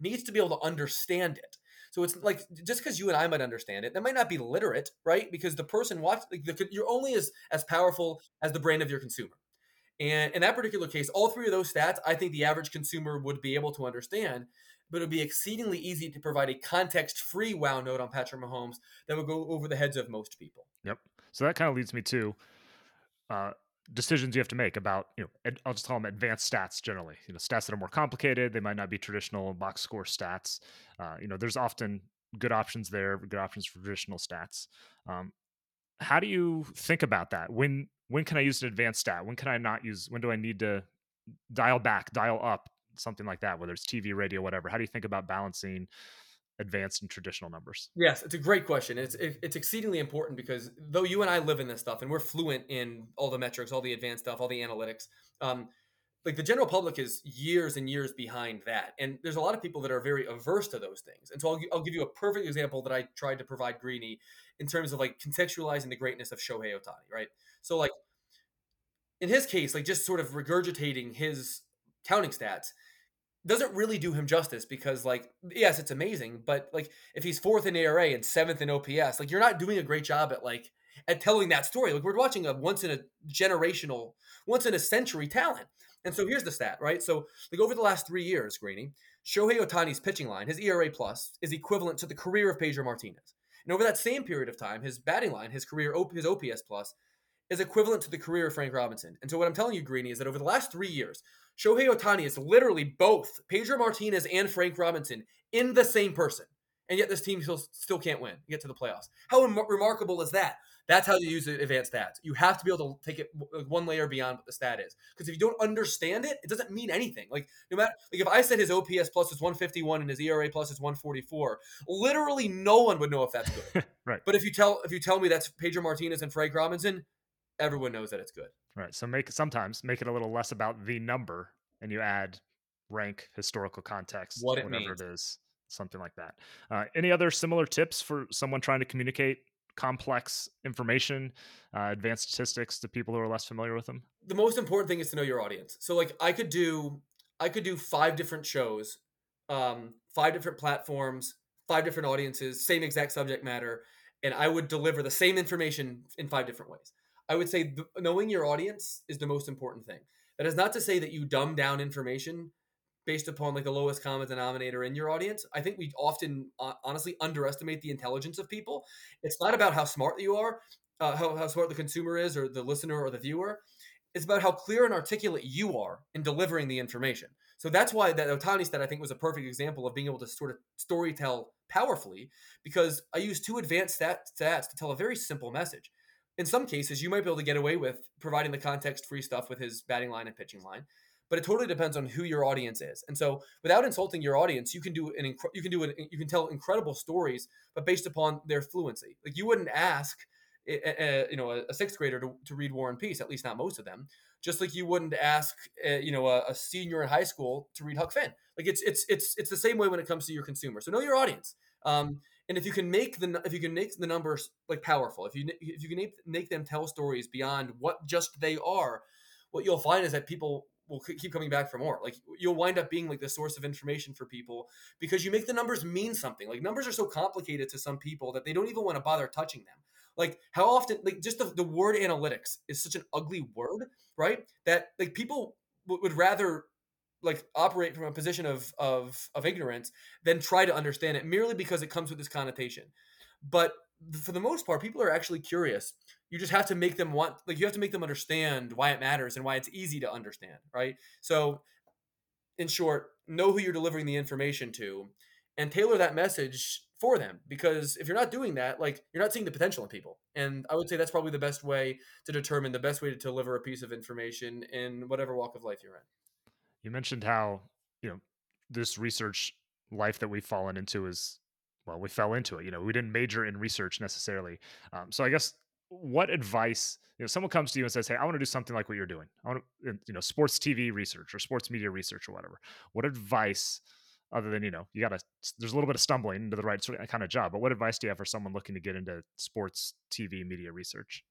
needs to be able to understand it. So it's like just because you and I might understand it, that might not be literate, right? Because the person watch, like you're only as as powerful as the brain of your consumer. And in that particular case, all three of those stats, I think the average consumer would be able to understand, but it would be exceedingly easy to provide a context free wow note on Patrick Mahomes that would go over the heads of most people. Yep. So that kind of leads me to uh, decisions you have to make about, you know, ed- I'll just call them advanced stats generally. You know, stats that are more complicated. They might not be traditional box score stats. Uh, you know, there's often good options there, good options for traditional stats. Um, how do you think about that? When when can I use an advanced stat? When can I not use? When do I need to dial back, dial up, something like that? Whether it's TV, radio, whatever. How do you think about balancing advanced and traditional numbers? Yes, it's a great question. It's it's exceedingly important because though you and I live in this stuff and we're fluent in all the metrics, all the advanced stuff, all the analytics, um, like the general public is years and years behind that, and there's a lot of people that are very averse to those things. And so I'll, I'll give you a perfect example that I tried to provide Greeny in terms of like contextualizing the greatness of Shohei Ohtani, right? So like in his case, like just sort of regurgitating his counting stats doesn't really do him justice because like yes it's amazing but like if he's fourth in ERA and seventh in OPS like you're not doing a great job at like at telling that story. Like we're watching a once in a generational once in a century talent. And so here's the stat right? So like over the last three years Greeny Shohei Ohtani's pitching line his ERA plus is equivalent to the career of Pedro Martinez. And over that same period of time his batting line his career his OPS plus is equivalent to the career of Frank Robinson. And so what I'm telling you Greeny is that over the last three years Shohei Ohtani is literally both Pedro Martinez and Frank Robinson in the same person. And yet this team still, still can't win, get to the playoffs. How remarkable is that? That's how you use advanced stats. You have to be able to take it one layer beyond what the stat is. Because if you don't understand it, it doesn't mean anything. Like no matter like if I said his OPS plus is 151 and his ERA plus is 144, literally no one would know if that's good. *laughs* right. But if you tell if you tell me that's Pedro Martinez and Frank Robinson, everyone knows that it's good. Right. So make sometimes make it a little less about the number and you add rank, historical context, what it whatever means. it is, something like that. Uh, any other similar tips for someone trying to communicate complex information, uh, advanced statistics to people who are less familiar with them? The most important thing is to know your audience. So like I could do I could do five different shows, um, five different platforms, five different audiences, same exact subject matter, and I would deliver the same information in five different ways. I would say th- knowing your audience is the most important thing. That is not to say that you dumb down information based upon like the lowest common denominator in your audience. I think we often uh, honestly underestimate the intelligence of people. It's not about how smart you are, uh, how, how smart the consumer is, or the listener or the viewer. It's about how clear and articulate you are in delivering the information. So that's why that Ohtani stat I think was a perfect example of being able to sort of story tell powerfully because I use two advanced stat, stats to tell a very simple message in some cases, you might be able to get away with providing the context free stuff with his batting line and pitching line. But it totally depends on who your audience is, and so without insulting your audience, you can do an inc- you can do an, you can tell incredible stories, but based upon their fluency. Like you wouldn't ask, a, a, you know, a, sixth grader to, to read War and Peace, at least not most of them. Just like you wouldn't ask, a, you know, a, senior in high school to read Huck Finn. Like it's it's it's it's the same way when it comes to your consumer. So know your audience. Um, and if you can make the if you can make the numbers like powerful, if you if you can make, them tell stories beyond what just they are, what you'll find is that people will keep coming back for more. Like you'll wind up being like the source of information for people because you make the numbers mean something. Like numbers are so complicated to some people that they don't even want to bother touching them. Like how often like just the, the word analytics is such an ugly word, right? That like people w- would rather like operate from a position of of of ignorance than try to understand it merely because it comes with this connotation. But for the most part, people are actually curious. You just have to make them want like you have to make them understand why it matters and why it's easy to understand, right? So in short, know who you're delivering the information to and tailor that message for them because if you're not doing that like you're not seeing the potential in people and i would say that's probably the best way to determine the best way to deliver a piece of information in whatever walk of life you're in you mentioned how, you know, this research life that we've fallen into is, well, we fell into it. You know, we didn't major in research necessarily. Um, so I guess what advice, you know, someone comes to you and says, Hey, I want to do something like what you're doing. I want to, you know, sports TV research or sports media research or whatever. What advice, other than, you know, you got to, there's a little bit of stumbling into the right sort of kind of job, but what advice do you have for someone looking to get into sports TV media research?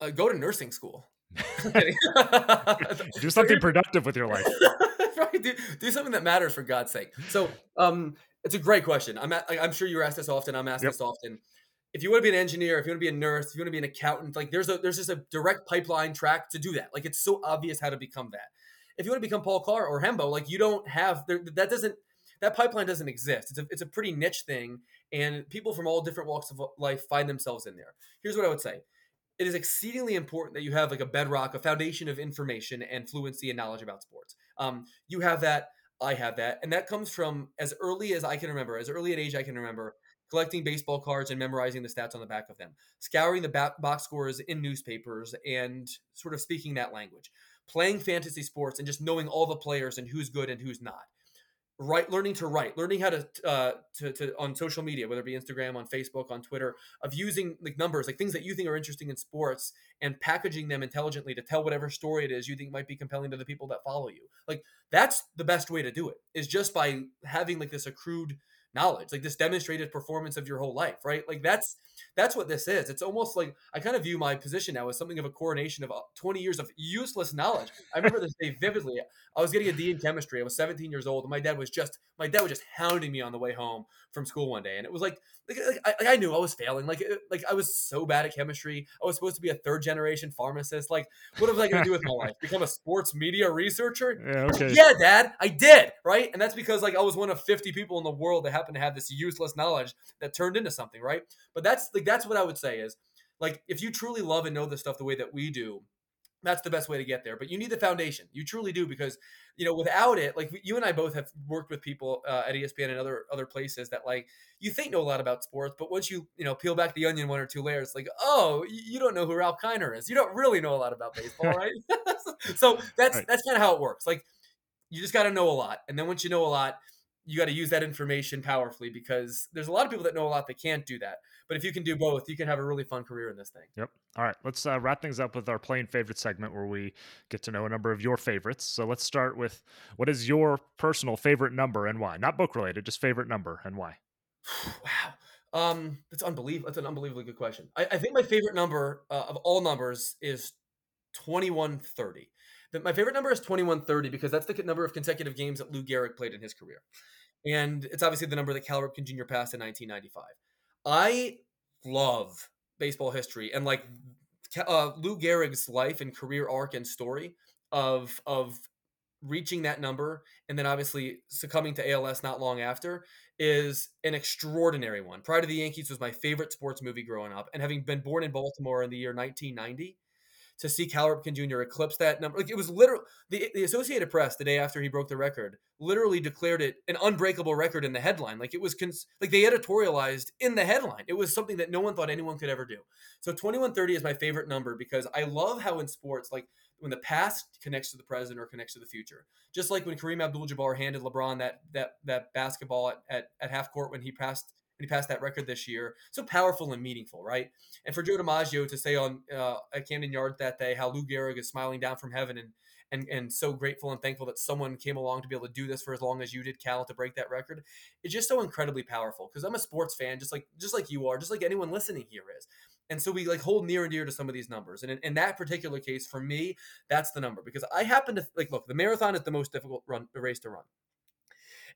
Uh, go to nursing school. *laughs* *laughs* do something productive with your life *laughs* right do, do something that matters for god's sake so um It's a great question. I'm at, I'm sure you're asked this often. I'm asked Yep. this often. If you want to be an engineer, if you want to be a nurse, if you want to be an accountant, like there's a there's just a direct pipeline track to do that. Like it's so obvious how to become that. If you want to become Paul Carr or Hembo, like you don't have there, that doesn't that pipeline doesn't exist. It's a it's a pretty niche thing, and people from all different walks of life find themselves in there. Here's what I would say: it is exceedingly important that you have like a bedrock, a foundation of information and fluency and knowledge about sports. Um, you have that. I have that, and that comes from as early as I can remember, as early at age I can remember, collecting baseball cards and memorizing the stats on the back of them, scouring the back box scores in newspapers, and sort of speaking that language, playing fantasy sports, and just knowing all the players and who's good and who's not right learning to write learning how to, uh, to to on social media whether it be instagram on facebook on twitter of using like numbers like things that you think are interesting in sports and packaging them intelligently to tell whatever story it is you think might be compelling to the people that follow you. Like that's the best way to do it is just by having like this accrued knowledge like this demonstrated performance of your whole life right? Like that's that's what this is. It's almost like i kind of view my position now as something of a coronation of uh, 20 years of useless knowledge. I remember this day vividly i was getting a d in chemistry i was 17 years old and my dad was just my dad was just hounding me on the way home from school one day and it was like like, like I, I knew i was failing like like i was so bad at chemistry i was supposed to be a third generation pharmacist like what was i going to do with my life become a sports media researcher *laughs* Yeah, okay. yeah, Dad, I did, right? And that's because like I was one of 50 people in the world that happened to have this useless knowledge that turned into something, right? But that's like that's what I would say is like if you truly love and know this stuff the way that we do, that's the best way to get there. But you need the foundation. You truly do because you know without it, like you and I both have worked with people uh, at ESPN and other other places that like you think know a lot about sports, but once you you know peel back the onion one or two layers, like oh you don't know who Ralph Kiner is. You don't really know a lot about baseball, *laughs* right? *laughs* so that's Right. that's kind of how it works. Like you just got to know a lot, and then once you know a lot, you got to use that information powerfully because there's a lot of people that know a lot that can't do that. But if you can do both, you can have a really fun career in this thing. Yep. All right. Let's uh, wrap things up with our playing favorite segment where we get to know a number of your favorites. So let's start with what is your personal favorite number and why? Not book related, just favorite number and why. *sighs* wow. Um, that's unbelievable. That's an unbelievably good question. I, I think my favorite number uh, of all numbers is 2130. The, my favorite number is 2130 because that's the number of consecutive games that Lou Gehrig played in his career. And it's obviously the number that Cal Ripken Jr. passed in 1995. I love baseball history and like uh, Lou Gehrig's life and career arc and story of of reaching that number and then obviously succumbing to ALS not long after is an extraordinary one. Pride of the Yankees was my favorite sports movie growing up, and having been born in Baltimore in the year 1990, to see Cal Ripken Jr. eclipse that number, like it was literal. The, the Associated Press, the day after he broke the record, literally declared it an unbreakable record in the headline. Like it was, cons- like they editorialized in the headline. It was something that no one thought anyone could ever do. So 2130 is my favorite number because I love how in sports, like when the past connects to the present or connects to the future. Just like when Kareem Abdul-Jabbar handed LeBron that that that basketball at, at, at half court when he passed he passed that record this year. So powerful and meaningful, right? And for Joe DiMaggio to say on uh, at Camden Yards that day how Lou Gehrig is smiling down from heaven and and and so grateful and thankful that someone came along to be able to do this for as long as you did, Cal, to break that record. It's just so incredibly powerful because I'm a sports fan, just like just like you are, just like anyone listening here is. And so we like hold near and dear to some of these numbers. And in, in that particular case, for me, that's the number because I happen to like look, the marathon is the most difficult run race to run.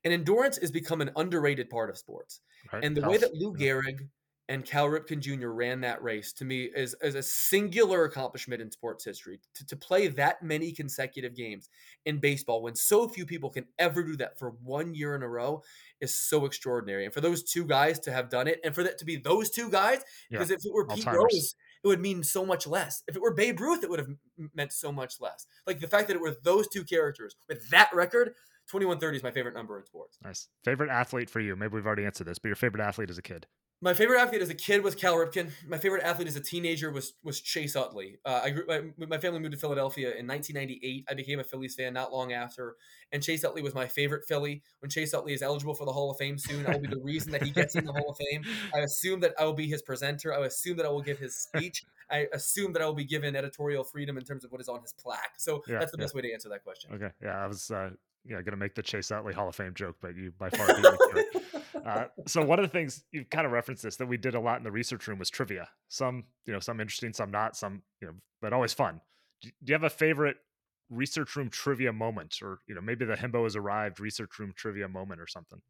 And endurance has become an underrated part of sports. Right? And the way that Lou Gehrig and Cal Ripken Jr. ran that race to me is, is a singular accomplishment in sports history. To, to play that many consecutive games in baseball when so few people can ever do that for one year in a row is so extraordinary. And for those two guys to have done it, and for that to be those two guys, Yeah. because if it were Pete. Rose, it would mean so much less. If it were Babe Ruth, it would have meant so much less. Like the fact that it were those two characters with that record, 2130 is my favorite number in sports. Nice. Favorite athlete for you? Maybe we've already answered this, but your favorite athlete as a kid. My favorite athlete as a kid was Cal Ripken. My favorite athlete as a teenager was was Chase Utley. Uh, I grew, my, my family moved to Philadelphia in 1998. I became a Phillies fan not long after, and Chase Utley was my favorite Philly. When Chase Utley is eligible for the Hall of Fame soon, I will be the reason that he gets in the Hall of Fame. I assume that I will be his presenter. I assume that I will give his speech. I assume that I will be given editorial freedom in terms of what is on his plaque. So Yeah, that's the yeah. best way to answer that question. Okay. Yeah, I was uh, yeah gonna make the Chase Utley Hall of Fame joke, but you by far beat me to it. Uh, *laughs* so one of the things you've kind of referenced this that we did a lot in the research room was trivia. Some you know some interesting, some not, some you know, but always fun. Do do you have a favorite research room trivia moment, or you know maybe the Hembo has arrived research room trivia moment or something?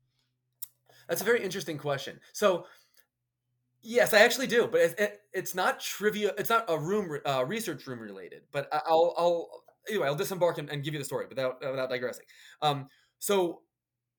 That's a very interesting question. So, yes, I actually do, but it, it, it's not trivia. It's not a room uh, research room related. But I- I'll, I'll anyway, I'll disembark and, and give you the story without uh, without digressing. Um, so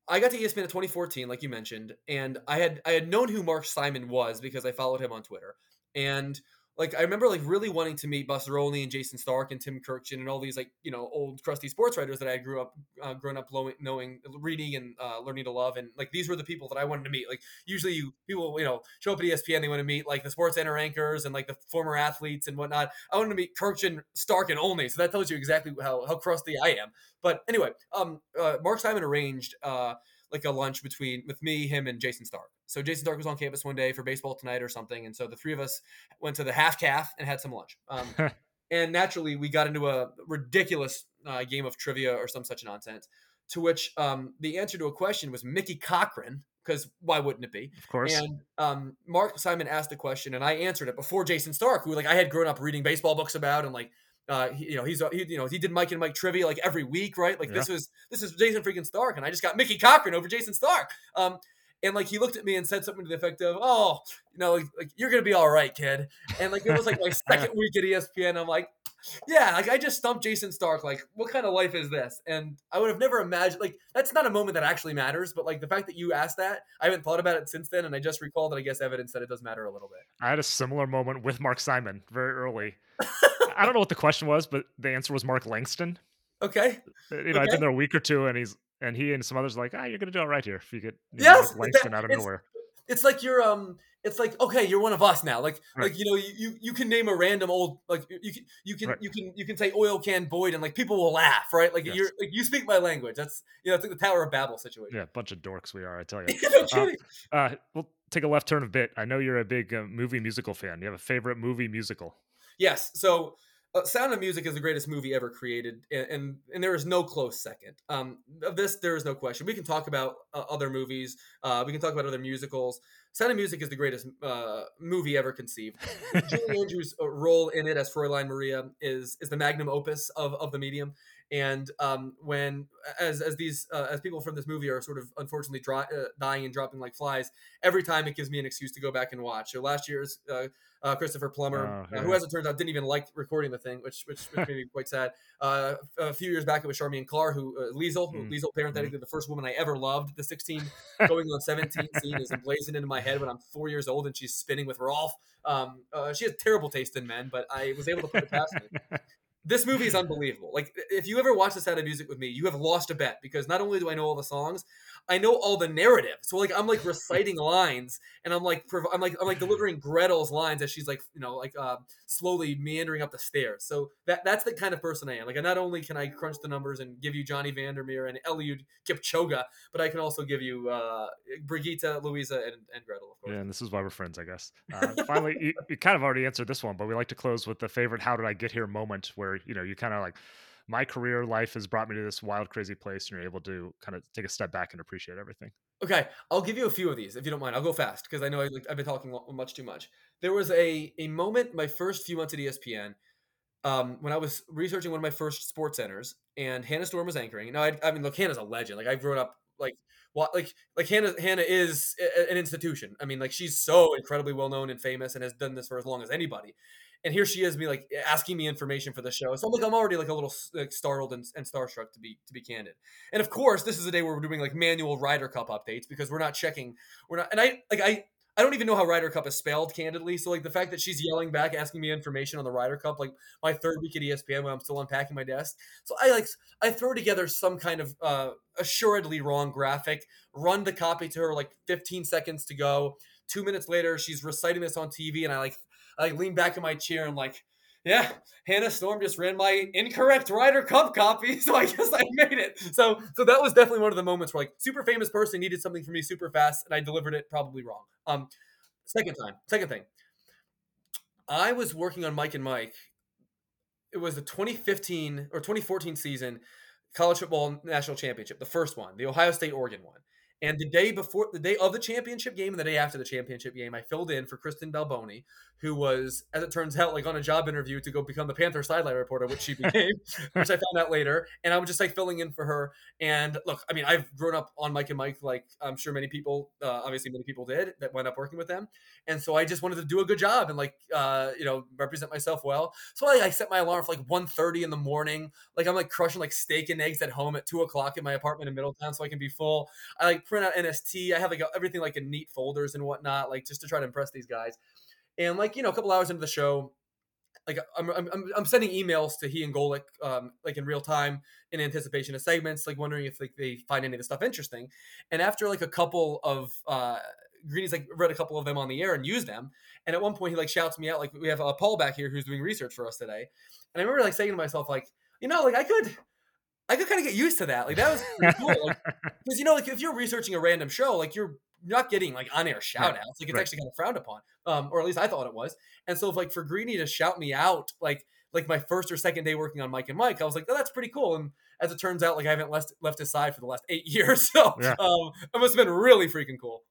I got to ESPN in 2014, like you mentioned, and I had I had known who Mark Simon was because I followed him on Twitter, and like I remember like really wanting to meet Buster Olney and Jayson Stark and Tim Kurkjian and all these like you know old crusty sports writers that I grew up uh, grown up knowing, reading and uh, learning to love and like these were the people that I wanted to meet. Like usually you people you know show up at ESPN they want to meet like the sports center anchors and like the former athletes and whatnot. I wanted to meet Kurkjian, Stark, and Olney, so that tells you exactly how how crusty I am. But anyway, um, uh, Mark Simon arranged. Uh, like a lunch between with me, him, and Jayson Stark. So Jayson Stark was on campus one day for baseball tonight or something, and so the three of us went to the half calf and had some lunch. Um, *laughs* and naturally, we got into a ridiculous uh, game of trivia or some such nonsense. To which um, the answer to a question was Mickey Cochrane, because why wouldn't it be? Of course. And um, Mark Simon asked the question, and I answered it before Jayson Stark, who like I had grown up reading baseball books about, and like uh, he, you know, he's he, you know he did Mike and Mike trivia like every week, right? Like yeah. this was this is Jayson freaking Stark, and I just got Mickey Cochrane over Jayson Stark. Um, and like he looked at me and said something to the effect of, "Oh, you know, like, like you're gonna be all right, kid." And like it was like my *laughs* second week at ESPN. I'm like, yeah, like I just stumped Jayson Stark. Like, what kind of life is this? And I would have never imagined. Like, that's not a moment that actually matters. But like the fact that you asked that, I haven't thought about it since then, and I just recalled that I guess evidence that it does matter a little bit. I had a similar moment with Mark Simon very early. *laughs* I don't know what the question was, but the answer was Mark Langston. Okay. Uh, you know, okay. I've been there a week or two, and he's and he and some others like, ah, you're gonna do all right here if you get you yes, know, Langston out of nowhere. It's like you're um, it's like okay, you're one of us now. Like right. like you know, you you can name a random old like you can you can right. you can you can say oil can Boyd and like people will laugh, right? Like yes. you're like you speak my language. That's you know, it's like the Tower of Babel situation. Yeah, a bunch of dorks we are, I tell *laughs* you. no uh, uh, we'll take a left turn a bit. I know you're a big uh, movie musical fan. You have a favorite movie musical? Yes. So uh, Sound of Music is the greatest movie ever created, and and, and there is no close second. Um, of this, there is no question. We can talk about uh, other movies. Uh, we can talk about other musicals. Sound of Music is the greatest uh, movie ever conceived. Julie *laughs* Andrews' role in it as Fräulein Maria is is the magnum opus of, of the medium. And um, when as as these uh, as people from this movie are sort of unfortunately dry, dying and dropping like flies, every time it gives me an excuse to go back and watch. So last year's uh, Christopher Plummer, oh, uh, who, as it turns out, didn't even like recording the thing, which which, which made me quite sad. Uh, a few years back, it was Charmian Carr, who uh, Liesl, who, mm. Liesl, parenthetically, mm. the first woman I ever loved. The 16 *laughs* going on 17 scene is emblazoned into my head when I'm four years old and she's spinning with Rolf. Um, uh, she has terrible taste in men, but I was able to put it past me. This movie is unbelievable. Like if you ever watch the Sound of Music with me, you have lost a bet because not only do I know all the songs, I know all the narrative. So like I'm like *laughs* reciting lines and I'm like I'm like I'm like delivering Gretel's lines as she's like you know like uh, slowly meandering up the stairs. So that that's the kind of person I am. Like not only can I crunch the numbers and give you Johnny Vander Meer and Eliud Kipchoge, but I can also give you uh, Brigitte, Louisa, and, and Gretel. Of course. Yeah, and this is why we're friends, I guess. Uh, finally, you, you kind of already answered this one, but we like to close with the favorite "How did I get here?" moment where you know you kind of like my career life has brought me to this wild, crazy place, and you're able to kind of take a step back and appreciate everything. Okay, I'll give you a few of these if you don't mind. I'll go fast because I know I, have been talking much too much. There was a a moment my first few months at ESPN um, when I was researching one of my first sports centers, and Hannah Storm was anchoring. Now, I, I mean, look, Hannah's a legend. Like I've grown up like what like like Hannah Hannah is an institution. I mean, like she's so incredibly well known and famous, and has done this for as long as anybody and here she is me like asking me information for the show so i'm like i'm already like a little like startled and, and starstruck to be to be candid and of course this is a day where we're doing like manual Ryder Cup updates because we're not checking we're not and i like i I don't even know how Ryder Cup is spelled, candidly. So, like the fact that she's yelling back, asking me information on the Ryder Cup, like my third week at ESPN when I'm still unpacking my desk. So I like I throw together some kind of uh, assuredly wrong graphic, run the copy to her like 15 seconds to go. Two minutes later, she's reciting this on TV, and I like I like lean back in my chair and like, yeah, Hannah Storm just ran my incorrect Ryder Cup copy, *laughs* so I guess I made it. So so that was definitely one of the moments where like super famous person needed something from me super fast, and I delivered it probably wrong. Um, second time, second thing, I was working on Mike and Mike. It was the 2015 or 2014 season college football national championship, the first one, the Ohio State Oregon one. And the day before, the day of the championship game, and the day after the championship game, I filled in for Kristen Balboni, who was, as it turns out, like on a job interview to go become the Panther sideline reporter, which she *laughs* became, which I found out later. And I was just like filling in for her. And look, I mean, I've grown up on Mike and Mike, like I'm sure many people, uh, obviously many people did that went up working with them. And so I just wanted to do a good job and like, uh, you know, represent myself well. So I, I set my alarm for like 1.30 in the morning. Like I'm like crushing like steak and eggs at home at two o'clock in my apartment in Middletown so I can be full. I like print out NST. I have like everything like in neat folders and whatnot, like just to try to impress these guys. And like, you know, a couple hours into the show, like I'm, I'm, I'm sending emails to he and Golic um, like in real time in anticipation of segments, like wondering if like they find any of the stuff interesting. And after like a couple of, uh, like read a couple of them on the air and used them. And at one point he like shouts me out, like we have a Paul back here who's doing research for us today. And I remember like saying to myself, like, you know, like I could, I could kind of get used to that. Like that was cool. Because like, *laughs* you know, like if you're researching a random show, like you're not getting like on air shout outs. Like it's right. actually kind of frowned upon. Um, or at least I thought it was. And so if like for Greeny to shout me out, like like my first or second day working on Mike and Mike, I was like, oh, that's pretty cool. And as it turns out, like I haven't left left his side for the last eight *laughs* years. So yeah. um, it must have been really freaking cool.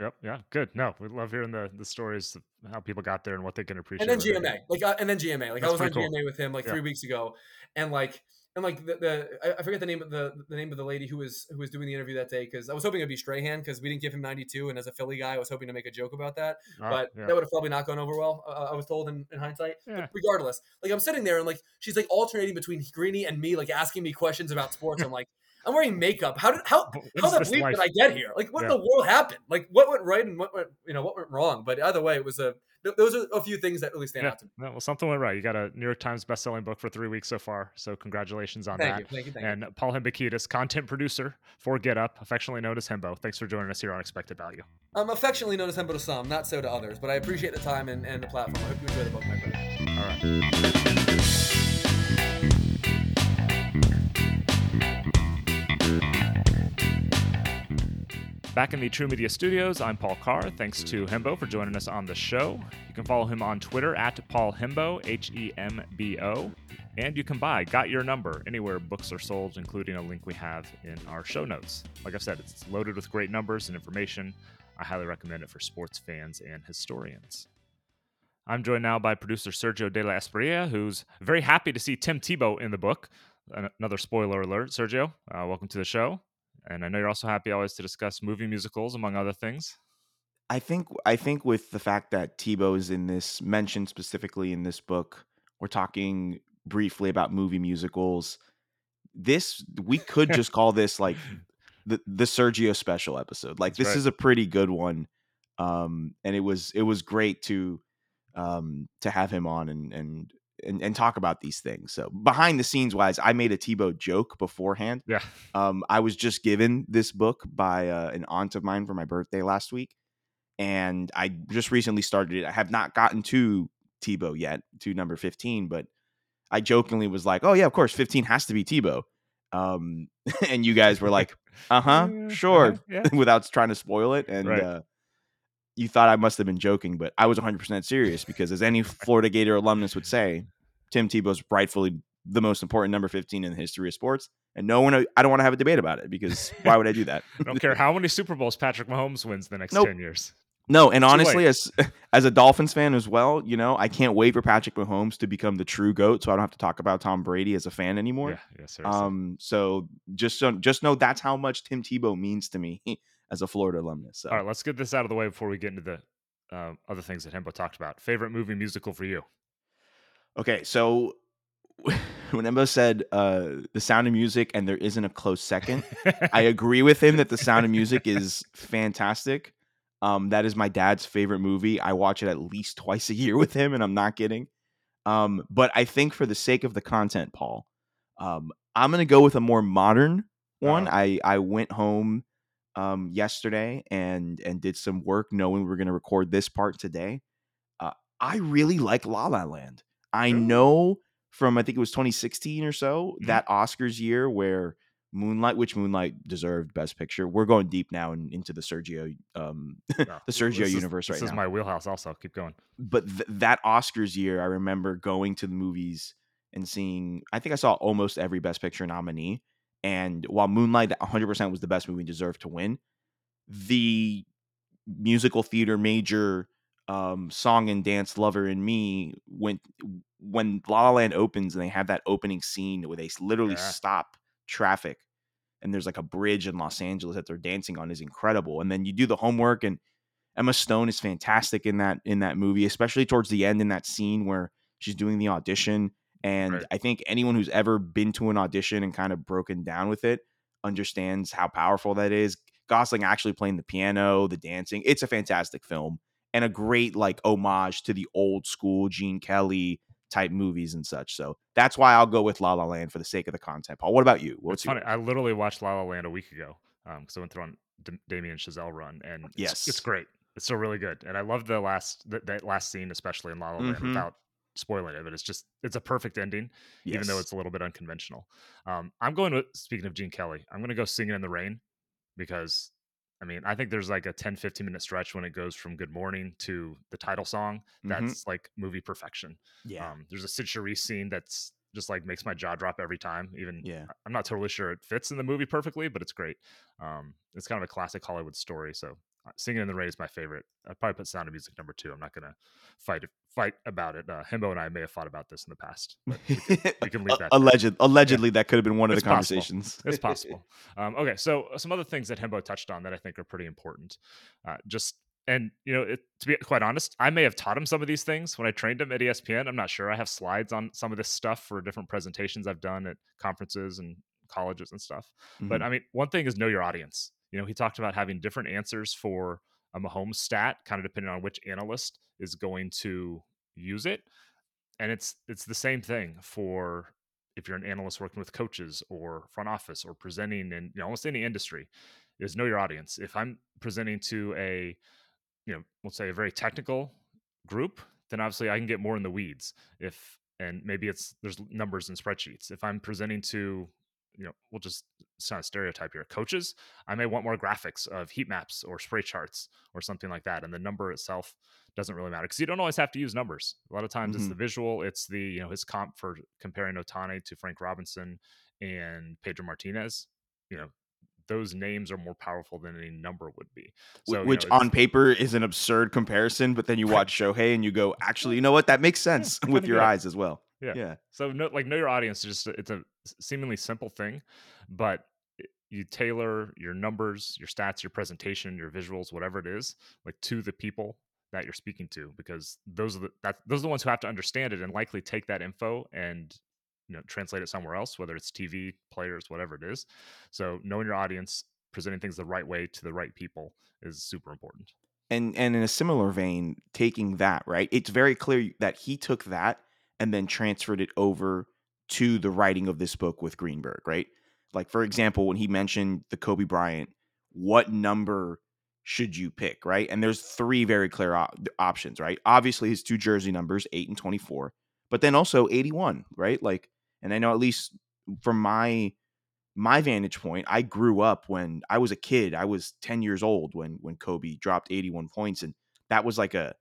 Yep. Yeah. Good. No, we love hearing the the stories of how people got there and what they can appreciate. And then GMA, like, uh, and then GMA, like That's I was on cool. GMA with him like yeah. three weeks ago, and like and like the, the I forget the name of the the name of the lady who was who was doing the interview that day because I was hoping it'd be Strahan because we didn't give him 92 and as a Philly guy I was hoping to make a joke about that. Uh, but yeah. that would have probably not gone over well uh, I was told in, in hindsight. Yeah. regardless like I'm sitting there and like she's like alternating between Greeny and me like asking me questions about sports. I'm like I'm wearing makeup. How did how how the bleep did I get here? Like what yeah. in the world happened? Like what went right and what went you know what went wrong? But either way it was a those are a few things that really stand yeah. out to me. well, something went right. You got a New York Times bestselling book for three weeks so far. So congratulations on thank that. You, thank you, thank and Paul Hembekides, content producer for Get Up, affectionately known as Hembo. Thanks for joining us here on Expected Value. I'm affectionately known as Hembo to some, not so to others, but I appreciate the time and, and the platform. I hope you enjoy the book, my friend. All right. Back in the TruMedia studios, I'm Paul Carr. Thanks to Hembo for joining us on the show. You can follow him on Twitter at Paul Hembo, H E M B O. And you can buy Got Your Number anywhere books are sold, including a link we have in our show notes. Like I've said, it's loaded with great numbers and information. I highly recommend it for sports fans and historians. I'm joined now by producer Sergio De La Espriella, who's very happy to see Tim Tebow in the book. Another spoiler alert, Sergio. Uh, welcome to the show. And I know you're also happy always to discuss movie musicals, among other things. I think I think with the fact that Tebow is in this mentioned specifically in this book, we're talking briefly about movie musicals. This we could just call this like the the Sergio special episode. Like That's this right. is a pretty good one. Um and it was it was great to um to have him on and and and, and talk about these things. So behind the scenes wise, I made a Tebow joke beforehand. Yeah. Um, I was just given this book by uh, an aunt of mine for my birthday last week, and I just recently started it. I have not gotten to Tebow yet, to number fifteen, but I jokingly was like, "Oh yeah, of course, fifteen has to be Tebow." Um, *laughs* and you guys were like, *laughs* "Uh huh, sure," uh-huh, yeah. *laughs* without trying to spoil it, and. Right. Uh, you thought I must have been joking, but I was 100% serious because, as any *laughs* Florida Gator alumnus would say, Tim Tebow's rightfully the most important number 15 in the history of sports. And no one, I don't want to have a debate about it because why would I do that? *laughs* I don't care how many Super Bowls Patrick Mahomes wins the next nope. 10 years. No, and honestly, as *laughs* as a Dolphins fan as well, you know, I can't wait for Patrick Mahomes to become the true goat, so I don't have to talk about Tom Brady as a fan anymore. Yeah, yeah, seriously. Um, so just so just know that's how much Tim Tebow means to me as a Florida alumnus. So. All right, let's get this out of the way before we get into the uh, other things that Hembo talked about. Favorite movie musical for you? Okay, so *laughs* when Hembo said uh, the Sound of Music and there isn't a close second, I *laughs* agree with him that the Sound of Music is fantastic. Um, that is my dad's favorite movie. I watch it at least twice a year with him, and I'm not kidding. Um, but I think for the sake of the content, Paul, um, I'm gonna go with a more modern one. Uh-huh. I I went home um, yesterday and and did some work knowing we were going to record this part today. Uh, I really like La La Land. I know from I think it was 2016 or so mm-hmm. that Oscars year where Moonlight, which Moonlight deserved Best Picture. We're going deep now and into the Sergio, um, *laughs* the Sergio universe is, right now. This is my wheelhouse. Also, keep going. But th- that Oscars year, I remember going to the movies and seeing. I think I saw almost every Best Picture nominee, and while Moonlight 100% was the best movie deserved to win, the musical theater major um, song and dance lover in me when when La La Land opens and they have that opening scene where they literally Yeah. stop traffic and there's like a bridge in Los Angeles that they're dancing on is incredible. And then you do the homework and Emma Stone is fantastic in that in that movie, especially towards the end in that scene where she's doing the audition. And Right. I think anyone who's ever been to an audition and kind of broken down with it understands how powerful that is. Gosling actually playing the piano, the dancing. It's a fantastic film and a great like homage to the old school Gene Kelly type movies and such. So that's why I'll go with La La Land for the sake of the content. Paul, what about you? What's it's funny. yours? I literally watched La La Land a week ago because I went through on D- Damien Chazelle run, and it's, Yes. it's great. It's still really good, and I love the last that, that last scene, especially in La La Land, Mhm. without spoiling it. But it's just it's a perfect ending, even though it's a little bit unconventional. Um, I'm going with speaking of Gene Kelly, I'm going to go Singing in the Rain because I mean I think there's like a 10 15 minute stretch when it goes from Good Morning to the title song. Mhm. That's like movie perfection. yeah. Um, there's a Cyd Charisse scene that's just like makes my jaw drop every time. Even Yeah. I'm not totally sure it fits in the movie perfectly, but it's great. Um, it's kind of a classic Hollywood story. So Singing in the Rain is my favorite. I'd probably put Sound of Music number two. I'm not gonna fight fight about it. Uh, Hembo and I may have fought about this in the past. But we can, *laughs* we can leave that. Alleged, allegedly, that could have been one of It's the possible. conversations. It's possible. *laughs* Um, okay, so some other things that Hembo touched on that I think are pretty important. Uh, just and you know, it, to be quite honest, I may have taught him some of these things when I trained him at ESPN. I'm not sure. I have slides on some of this stuff for different presentations I've done at conferences and colleges and stuff. But Mhm. I mean, one thing is know your audience. You know, he talked about having different answers for a Mahomes stat, kind of depending on which analyst is going to use it. And it's it's the same thing for if you're an analyst working with coaches or front office or presenting in you know, almost any industry, is know your audience. If I'm presenting to a, you know, let's say a very technical group, then obviously I can get more in the weeds. If and maybe it's there's numbers and spreadsheets. If I'm presenting to, you know, we'll just sound of stereotype here, coaches, I may want more graphics of heat maps or spray charts or something like that. And the number itself doesn't really matter because you don't always have to use numbers. A lot of times it's Mhm. the visual, it's the, you know, his comp for comparing Ohtani to Frank Robinson and Pedro Martinez. You know, those names are more powerful than any number would be. So, you which know, on paper is an absurd comparison, but then you watch Shohei and you go, actually, you know what? That makes sense it *laughs* with your eyes as well. Yeah. Yeah. So no, like know your audience just it's a seemingly simple thing, but you tailor your numbers, your stats, your presentation, your visuals, whatever it is, like to the people that you're speaking to, because those are the that those are the ones who have to understand it and likely take that info and you know translate it somewhere else, whether it's TV, players, whatever it is. So knowing your audience, presenting things the right way to the right people is super important. and and in a similar vein taking that right it's very clear that he took that and then transferred it over to the writing of this book with greenberg right like for example when he mentioned the kobe bryant what number should you pick right and there's three very clear op- options right obviously his two jersey numbers 8 and 24 but then also 81 right like and i know at least from my my vantage point, I grew up when I was a kid. I was 10 years old when when Kobe dropped 81 points and that was like a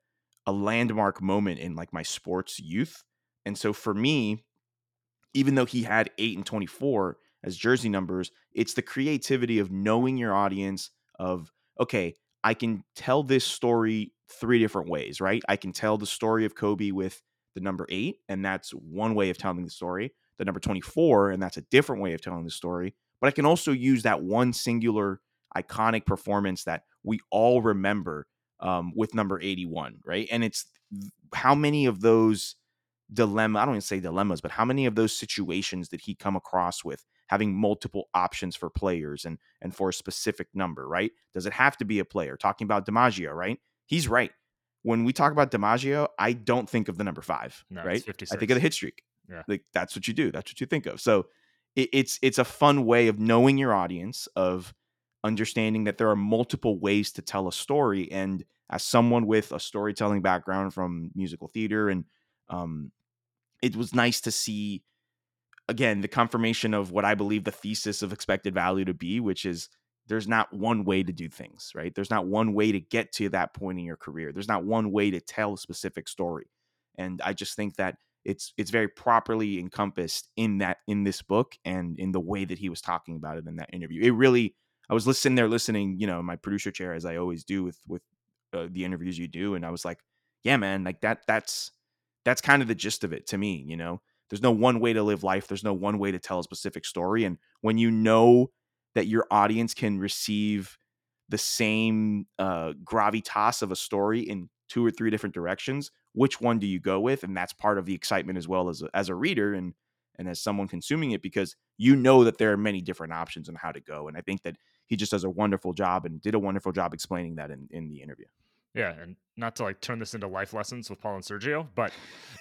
a landmark moment in like my sports youth. And so for me, even though he had 8 and 24 as jersey numbers, it's the creativity of knowing your audience of okay, I can tell this story three different ways, right? I can tell the story of Kobe with the number 8 and that's one way of telling the story the number 24 and that's a different way of telling the story but i can also use that one singular iconic performance that we all remember um, with number 81 right and it's how many of those dilemma i don't even say dilemmas but how many of those situations did he come across with having multiple options for players and and for a specific number right? Does it have to be a player? Talking about dimaggio right? He's right. When we talk about dimaggio i don't think of the number five No, right? I think of the hit streak. Yeah. like that's what you do. That's what you think of. So it, it's it's a fun way of knowing your audience of understanding that there are multiple ways to tell a story. And as someone with a storytelling background from musical theater and um it was nice to see again the confirmation of what i believe the thesis of expected value to be which is there's not one way to do things right there's not one way to get to that point in your career there's not one way to tell a specific story and i just think that it's it's very properly encompassed in that in this book and in the way that he was talking about it in that interview it really I was listening there, listening, you know, my producer chair as I always do with with uh, the interviews you do, and I was like, yeah, man, like that. That's that's kind of the gist of it to me. You know, there's no one way to live life. There's no one way to tell a specific story, and when you know that your audience can receive the same uh, gravitas of a story in two or three different directions, which one do you go with? And that's part of the excitement as well as a, as a reader and and as someone consuming it because you know that there are many different options on how to go. And I think that he just does a wonderful job and did a wonderful job explaining that in, in the interview. Yeah, and not to like turn this into life lessons with Paul and Sergio, but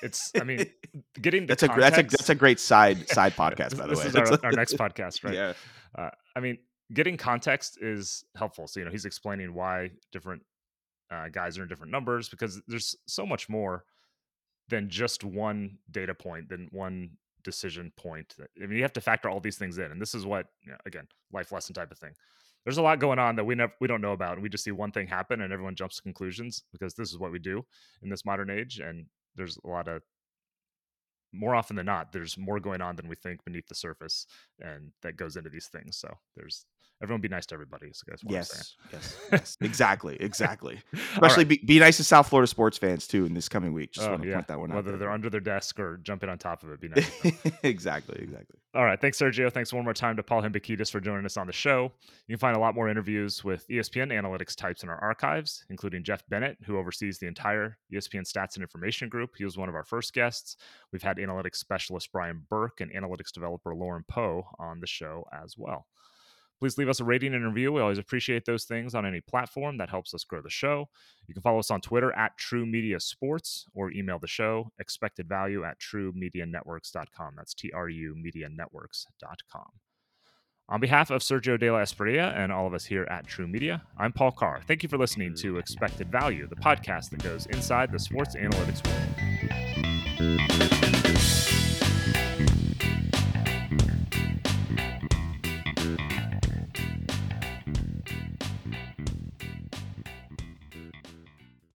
it's I mean *laughs* getting that's a that's a that's a great side *laughs* side podcast by the this way. Is our, our next *laughs* podcast, right? Yeah. Uh, I mean, getting context is helpful. So you know, he's explaining why different uh, guys are in different numbers because there's so much more than just one data point, than one decision point. I mean, you have to factor all these things in, and this is what you know, again, life lesson type of thing. There's a lot going on that we never we don't know about, and we just see one thing happen, and everyone jumps to conclusions because this is what we do in this modern age. And there's a lot of more often than not, there's more going on than we think beneath the surface, and that goes into these things. So there's everyone be nice to everybody. So that's what yes, yes, yes, exactly, exactly. *laughs* Especially right. be, be nice to South Florida sports fans too in this coming week. Just oh, want to yeah. point that one Whether out. Whether they're under their desk or jumping on top of it, be nice. *laughs* exactly, exactly. All right, thanks Sergio. Thanks one more time to Paul Hembekides for joining us on the show. You can find a lot more interviews with ESPN analytics types in our archives, including Jeff Bennett, who oversees the entire ESPN Stats and Information Group. He was one of our first guests. We've had analytics specialist Brian Burke and analytics developer Lauren Poe on the show as well. Please leave us a rating and review. We always appreciate those things on any platform that helps us grow the show. You can follow us on Twitter at TruMedia Sports or email the show expected value at trumedianetworks.com. That's T R U medianetworks.com. On behalf of Sergio De La Espriella and all of us here at TruMedia, I'm Paul Carr. Thank you for listening to Expected Value, the podcast that goes inside the sports analytics world.